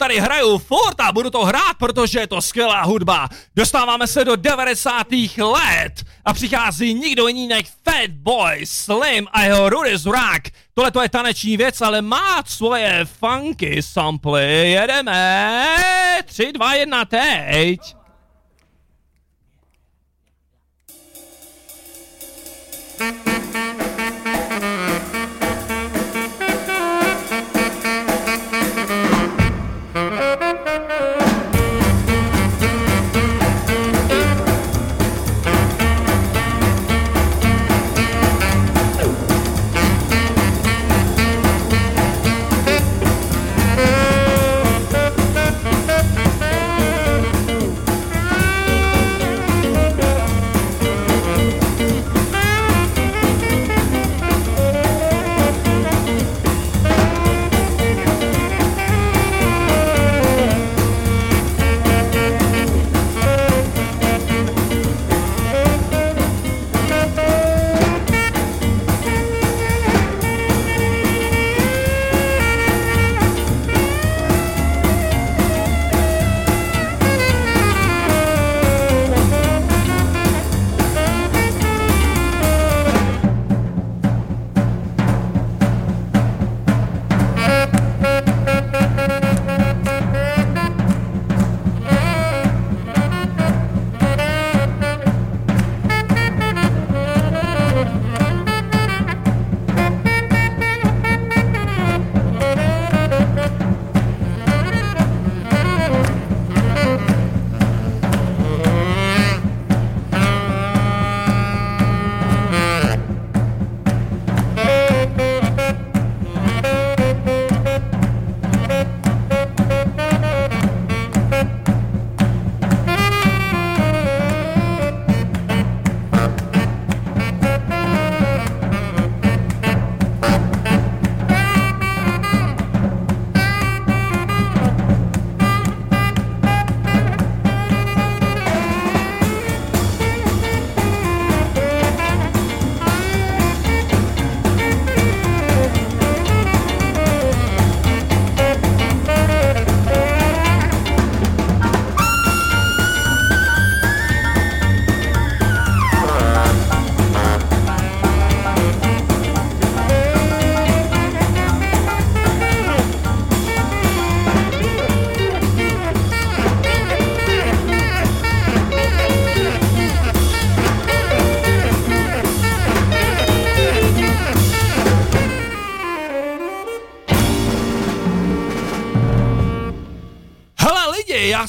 tady hraju furt a budu to hrát, protože je to skvělá hudba. Dostáváme se do 90. let a přichází nikdo jiný než Fat Boy Slim a jeho Rudy Zrak. Tohle to je taneční věc, ale má svoje funky samply. Jedeme! 3, 2, 1, teď! Mm-hmm.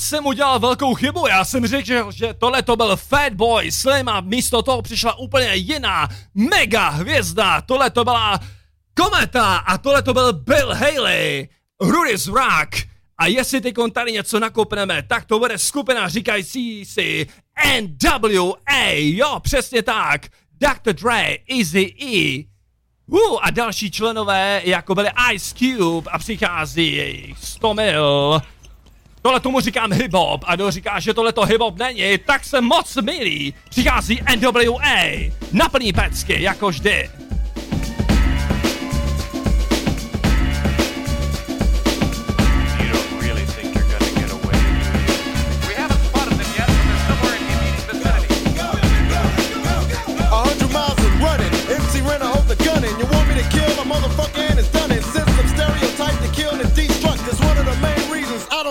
Jsem udělal velkou chybu, já jsem řekl, že tohle to byl Fatboy Slim a místo toho přišla úplně jiná mega hvězda, tohle to byla Kometa a tohle to byl Bill Haley, Rudy's Rock. A jestli teď tady něco nakopneme, tak to bude skupina říkající si NWA, jo, přesně tak. Dr. Dre, Easy E, Uh, a další členové, jako byli Ice Cube a přichází jejich 100 mil. Tohle tomu říkám hip-hop a kdo říká, že tohle to hip-hop není, tak se moc milí. Přichází NWA, naplní pecky, jako vždy.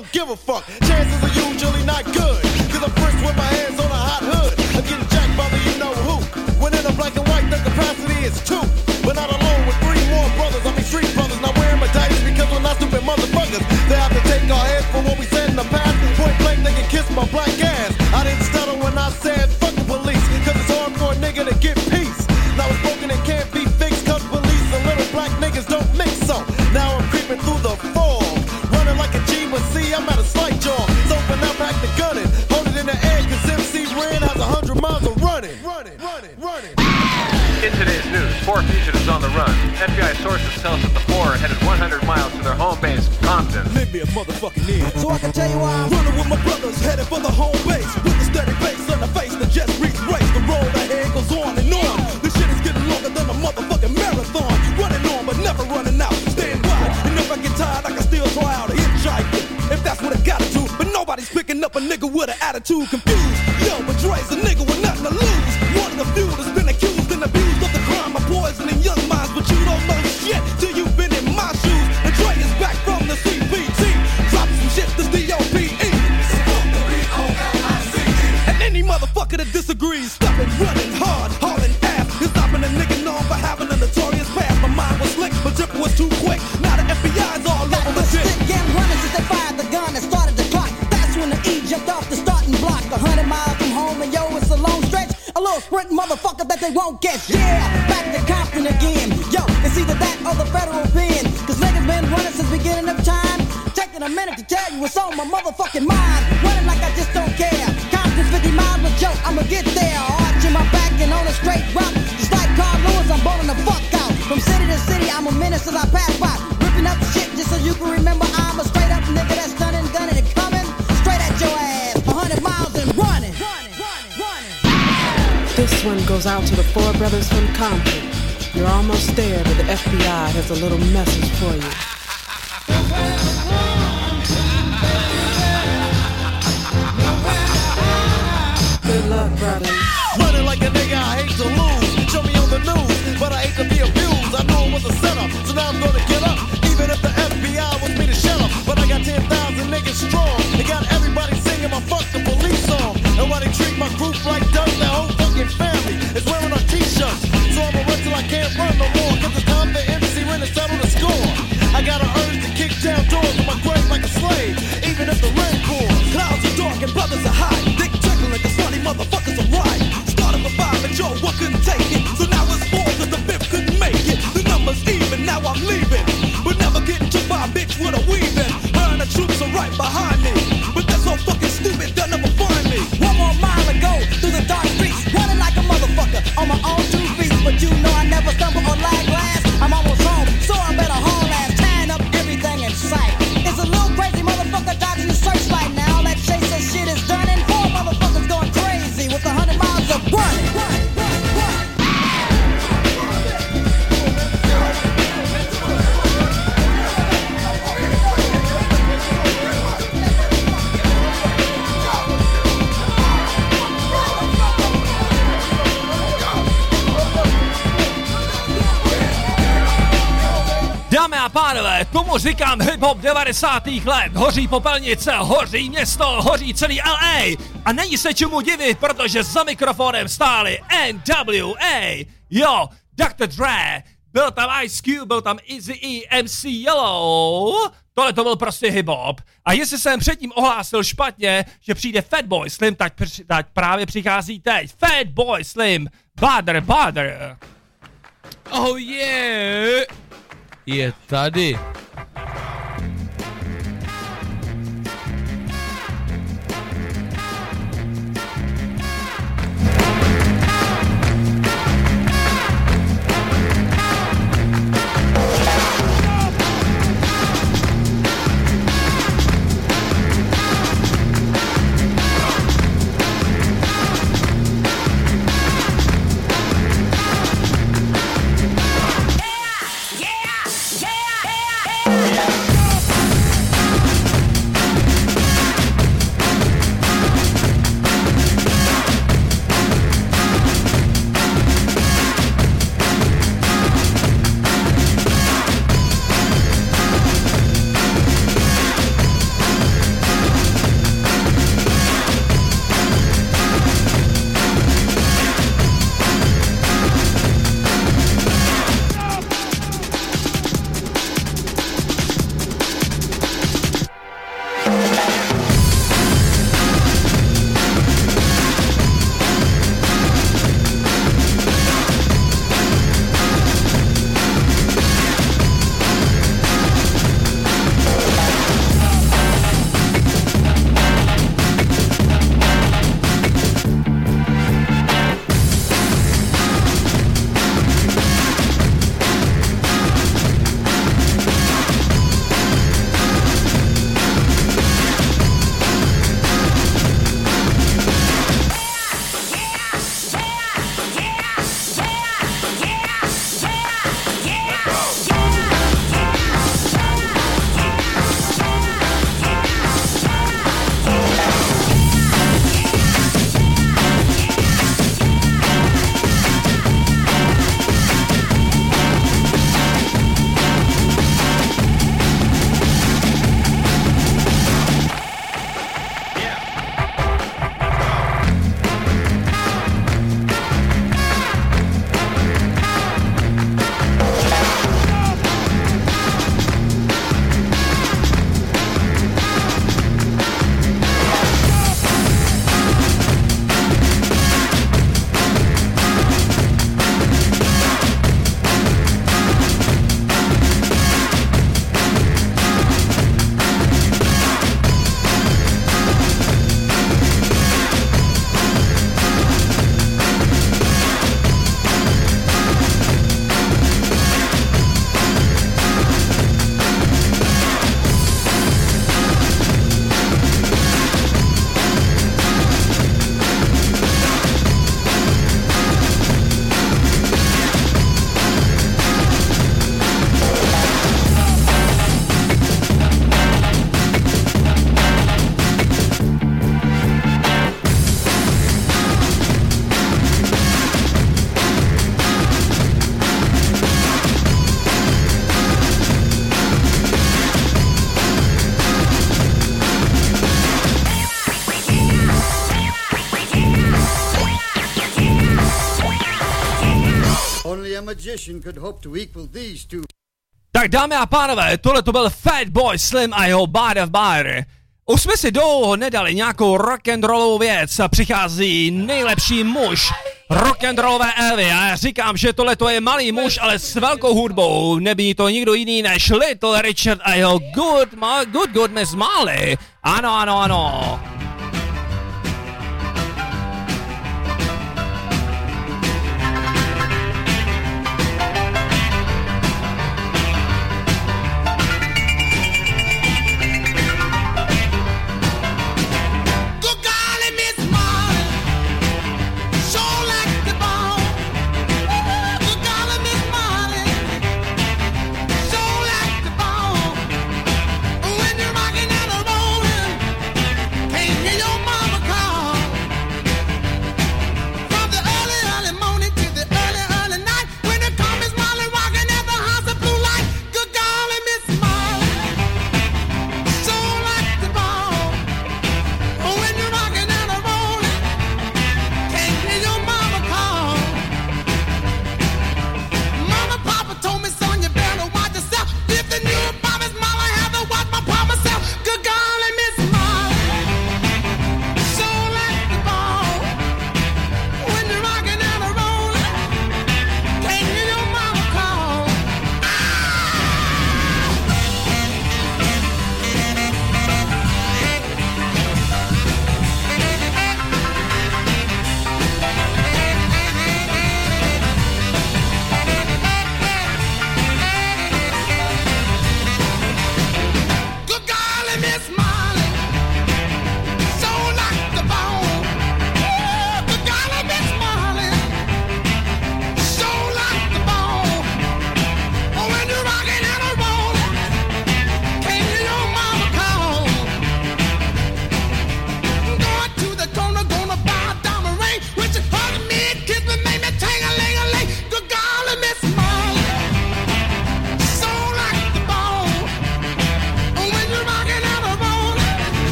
Don't give a fuck. Chances are usually not good. Cause I'm first with my hands on a hot hood. I'm getting jacked by the you know who. When in a black and white, the capacity is two. But not alone with three more brothers. I mean street brothers. Not wearing medallions because we're not stupid motherfuckers. They have to take our heads for what we said in the past. Point blank, they can kiss my black ass. I didn't stutter when I said In today's news, four fugitives on the run. FBI sources tell us that the four are headed 100 miles to their home base, Compton. A motherfucking in. So I can tell you why I'm running with my brothers, headed for the home base. With a steady pace on the face that just reached race. The road ahead goes on and on. This shit is getting longer than a motherfucking marathon. Running on, but never running out. Staying wide. And if I get tired, I can still try out a hitchhike. If that's what I gotta do. But nobody's picking up a nigga with an attitude confused. Yo, but Dre's a nigga with nothing to lose. One of the few that's been they won't get. Yeah, back to Compton again. Yo, it's either that or the federal pen. Cause niggas been running since beginning of time. Taking a minute to tell you what's on my motherfucking mind. Running like I just don't care. Compton's 50 miles, but yo, I'ma get there. Arching my back and on a straight route. Goes out to the four brothers from Compton. You're almost there, but the FBI has a little message for you. Good luck, brothers. Říkám hip-hop 90. let. Hoří popelnice, hoří město, hoří celý LA. A není se čemu divit, protože za mikrofonem stáli NWA. Jo, Dr. Dre, byl tam Ice Cube, byl tam Easy E, MC Yellow, Tohle to byl prostě hip-hop. A jestli jsem předtím ohlásil špatně, že přijde Fatboy Slim, tak, při- tak právě přichází teď. Fatboy Slim, Badr, Badr. Oh yeah! Je tady. Tak dámy a pánové, tohle to byl Fatboy Slim a jeho Bad of Bar. Už jsme si dlouho nedali nějakou rock'n'rollovou věc a přichází nejlepší muž rock'n'rollové Elvy a já říkám, že tohle to je malý muž, ale s velkou hudbou. Nebí to nikdo jiný než Little Richard a jeho Good, good, good Miss Molly. Ano, ano, ano.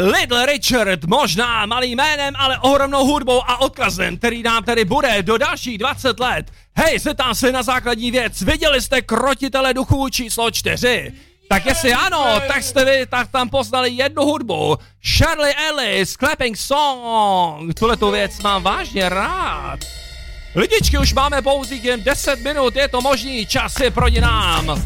Little Richard, možná malým jménem, ale ohromnou hudbou a odkazem, který nám tedy bude do dalších 20 let. Hej, zeptám se na základní věc, viděli jste Krotitele duchů číslo 4? Tak jestli ano, tak jste vy tak tam poznali jednu hudbu. Shirley Ellis, Clapping Song. Tuhle tu věc mám vážně rád. Lidičky, už máme pouze jen 10 minut, je to možný, čas je proti nám.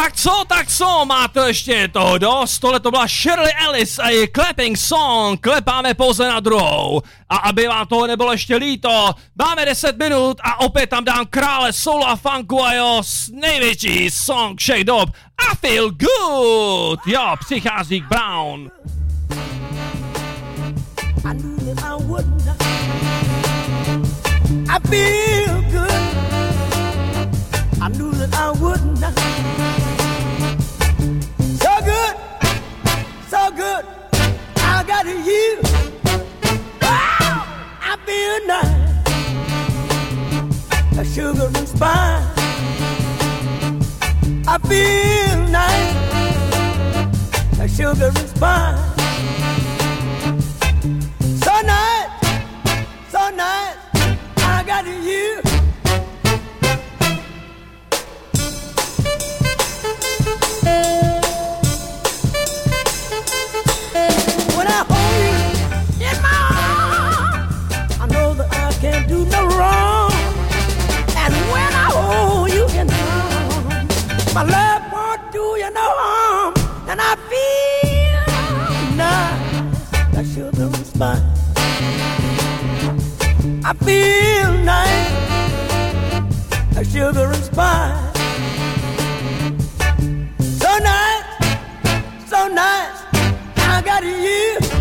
Tak co, tak co, máte ještě toho dost? Tohle to byla Shirley Ellis a její Clapping Song, klepáme pouze na druhou. A aby vám toho nebylo ještě líto, máme 10 minut a opět tam dám krále soul a funku a jo, největší song všech dob. I feel good! Jo, přichází Brown. I knew that I wouldn't. I feel good. I knew that I wouldn't. So good. I got you. Wow, I feel nice. A sugar and spice. I feel nice. A sugar and spice. So nice, so nice. I got you. When my love won't do you no harm. And I feel nice, like sugar and spice. I feel nice, like sugar and spice. So nice, so nice. I got you.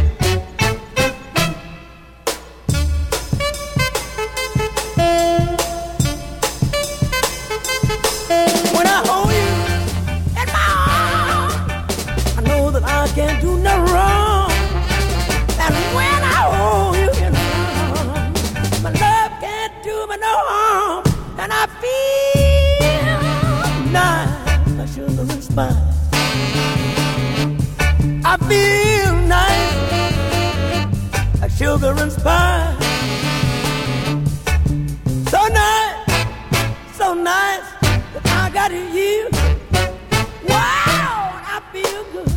Spine. I feel nice, like sugar and spice. So nice, so nice that I got you. Wow, I feel good.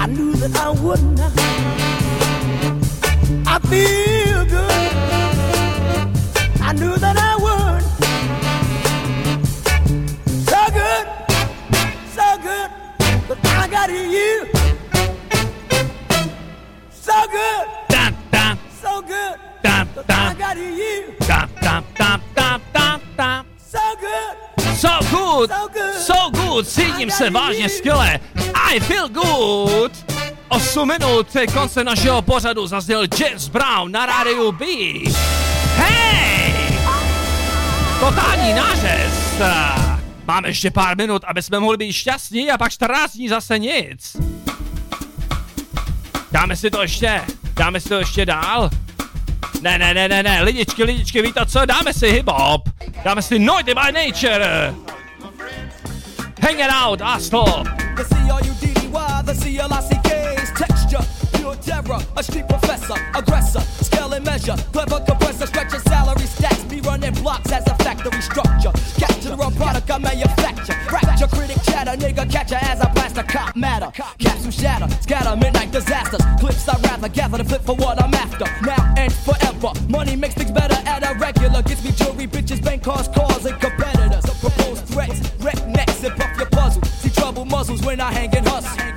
I knew that I would not. I feel good. I knew that I but I got you. So good, so good, I got you. So good. So good, So good. so good, cítím se vážně skvěle. I feel good. 8 minut ke konce našeho pořadu zazněl James Brown na rádiu B. Hej! Totální nářez. Máme ještě pár minut, aby jsme mohli být šťastní a pak 14 dní zase nic. Dáme si to ještě, dáme si to ještě dál. Ne, ne, ne, ne, ne, lidičky, lidičky, víte co, dáme si hip-hop. Dáme si Noity by Nature. Hang it out, pure terror, a street professor, aggressor, scale and measure, clever compressor, stretching salary stacks, be running blocks as a factory structure, capture a product I manufacture, fracture, critic chatter, nigga catcher as I blast a cop matter, capsule shatter, scatter, midnight disasters, clips I rather gather to flip for what I'm after, now and forever, money makes things better at a regular, gets me jewelry, bitches, bank cars, cars, and competitors, propose threats, wreck necks and puff your puzzle, see trouble muzzles when I hang and hustle.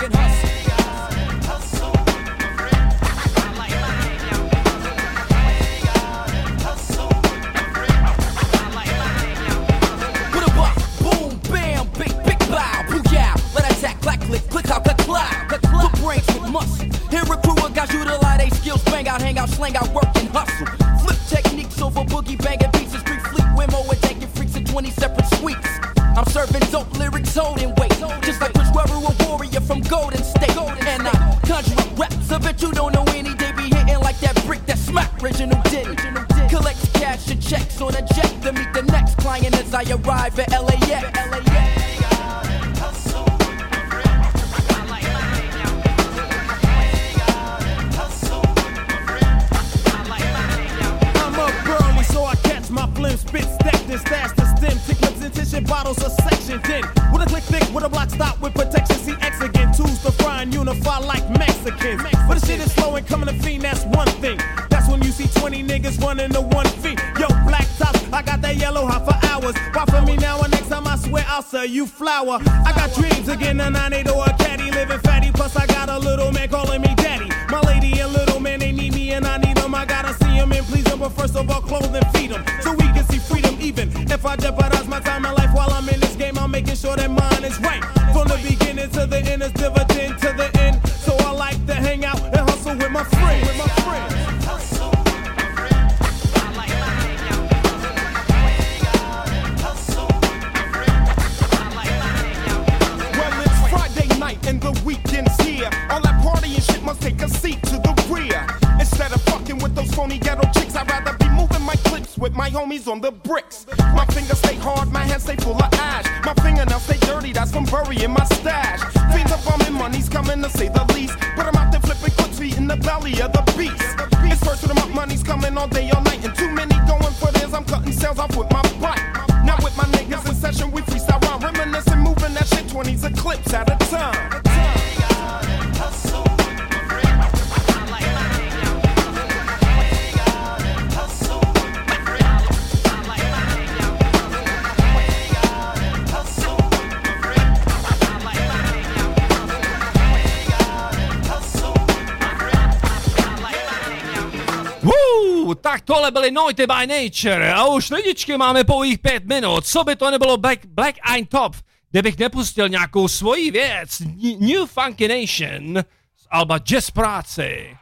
Tohle byly Noity by Nature a už lidičky máme pouhých pět minut. Co by to nebylo Black, Black Eye Top, kdybych nepustil nějakou svoji věc, New Funky Nation z Alba Jazz Práci.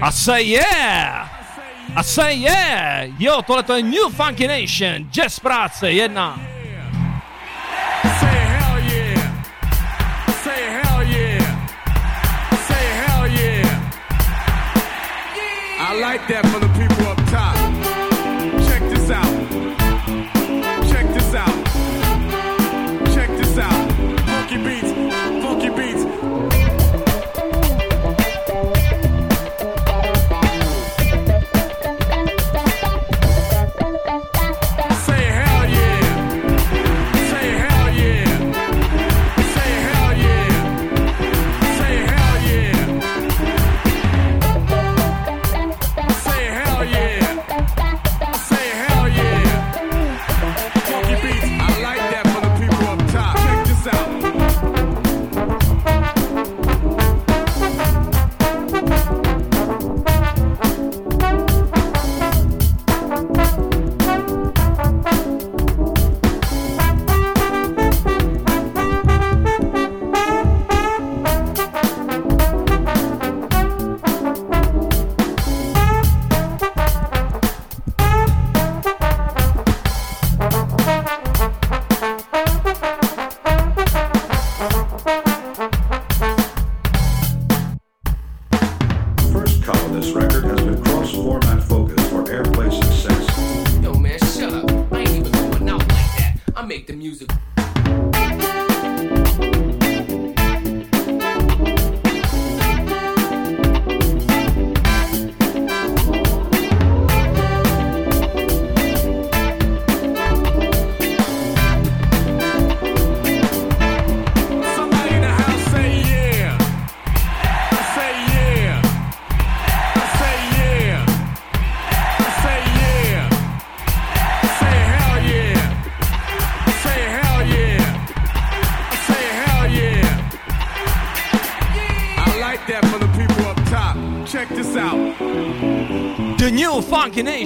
A say yeah! A say yeah! Jo, tohle to je New Funky Nation, Jazz Práce, jedna.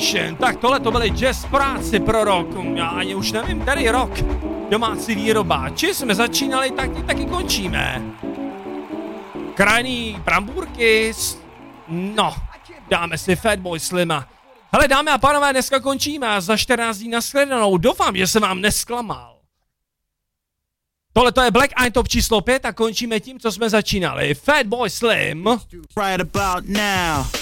Nation, tak tohle to byly jazz práci pro rock, já ani už nevím, tady je rock, domácí výroba, či jsme začínali, tak taky končíme. Krajný brambůrky, no, dáme si Fatboy Slima. Hele dámy a pánové, dneska končíme za 14 dní nashledanou, doufám, že jsem vám nesklamal. Tohle to je Black Eye Top číslo 5 a končíme tím, co jsme začínali. Fatboy Slim. Right about now.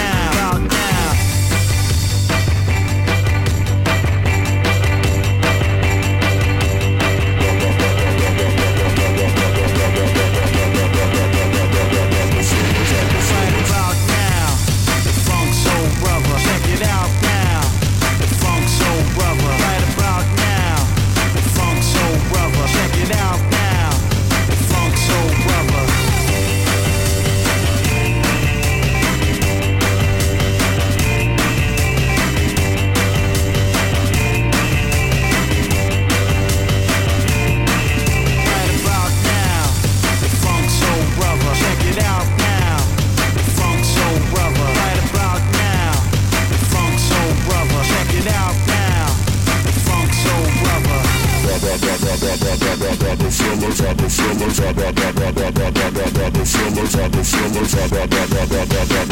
feelings, I go feelings, I go feelings, I go feelings, I go feelings, I go feelings,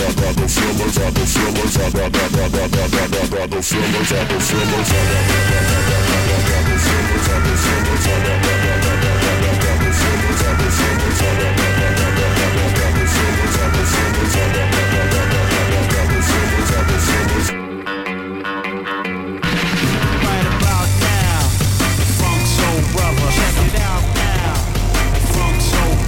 I go feelings, I go feelings, I go feelings, I go feelings, I go feelings,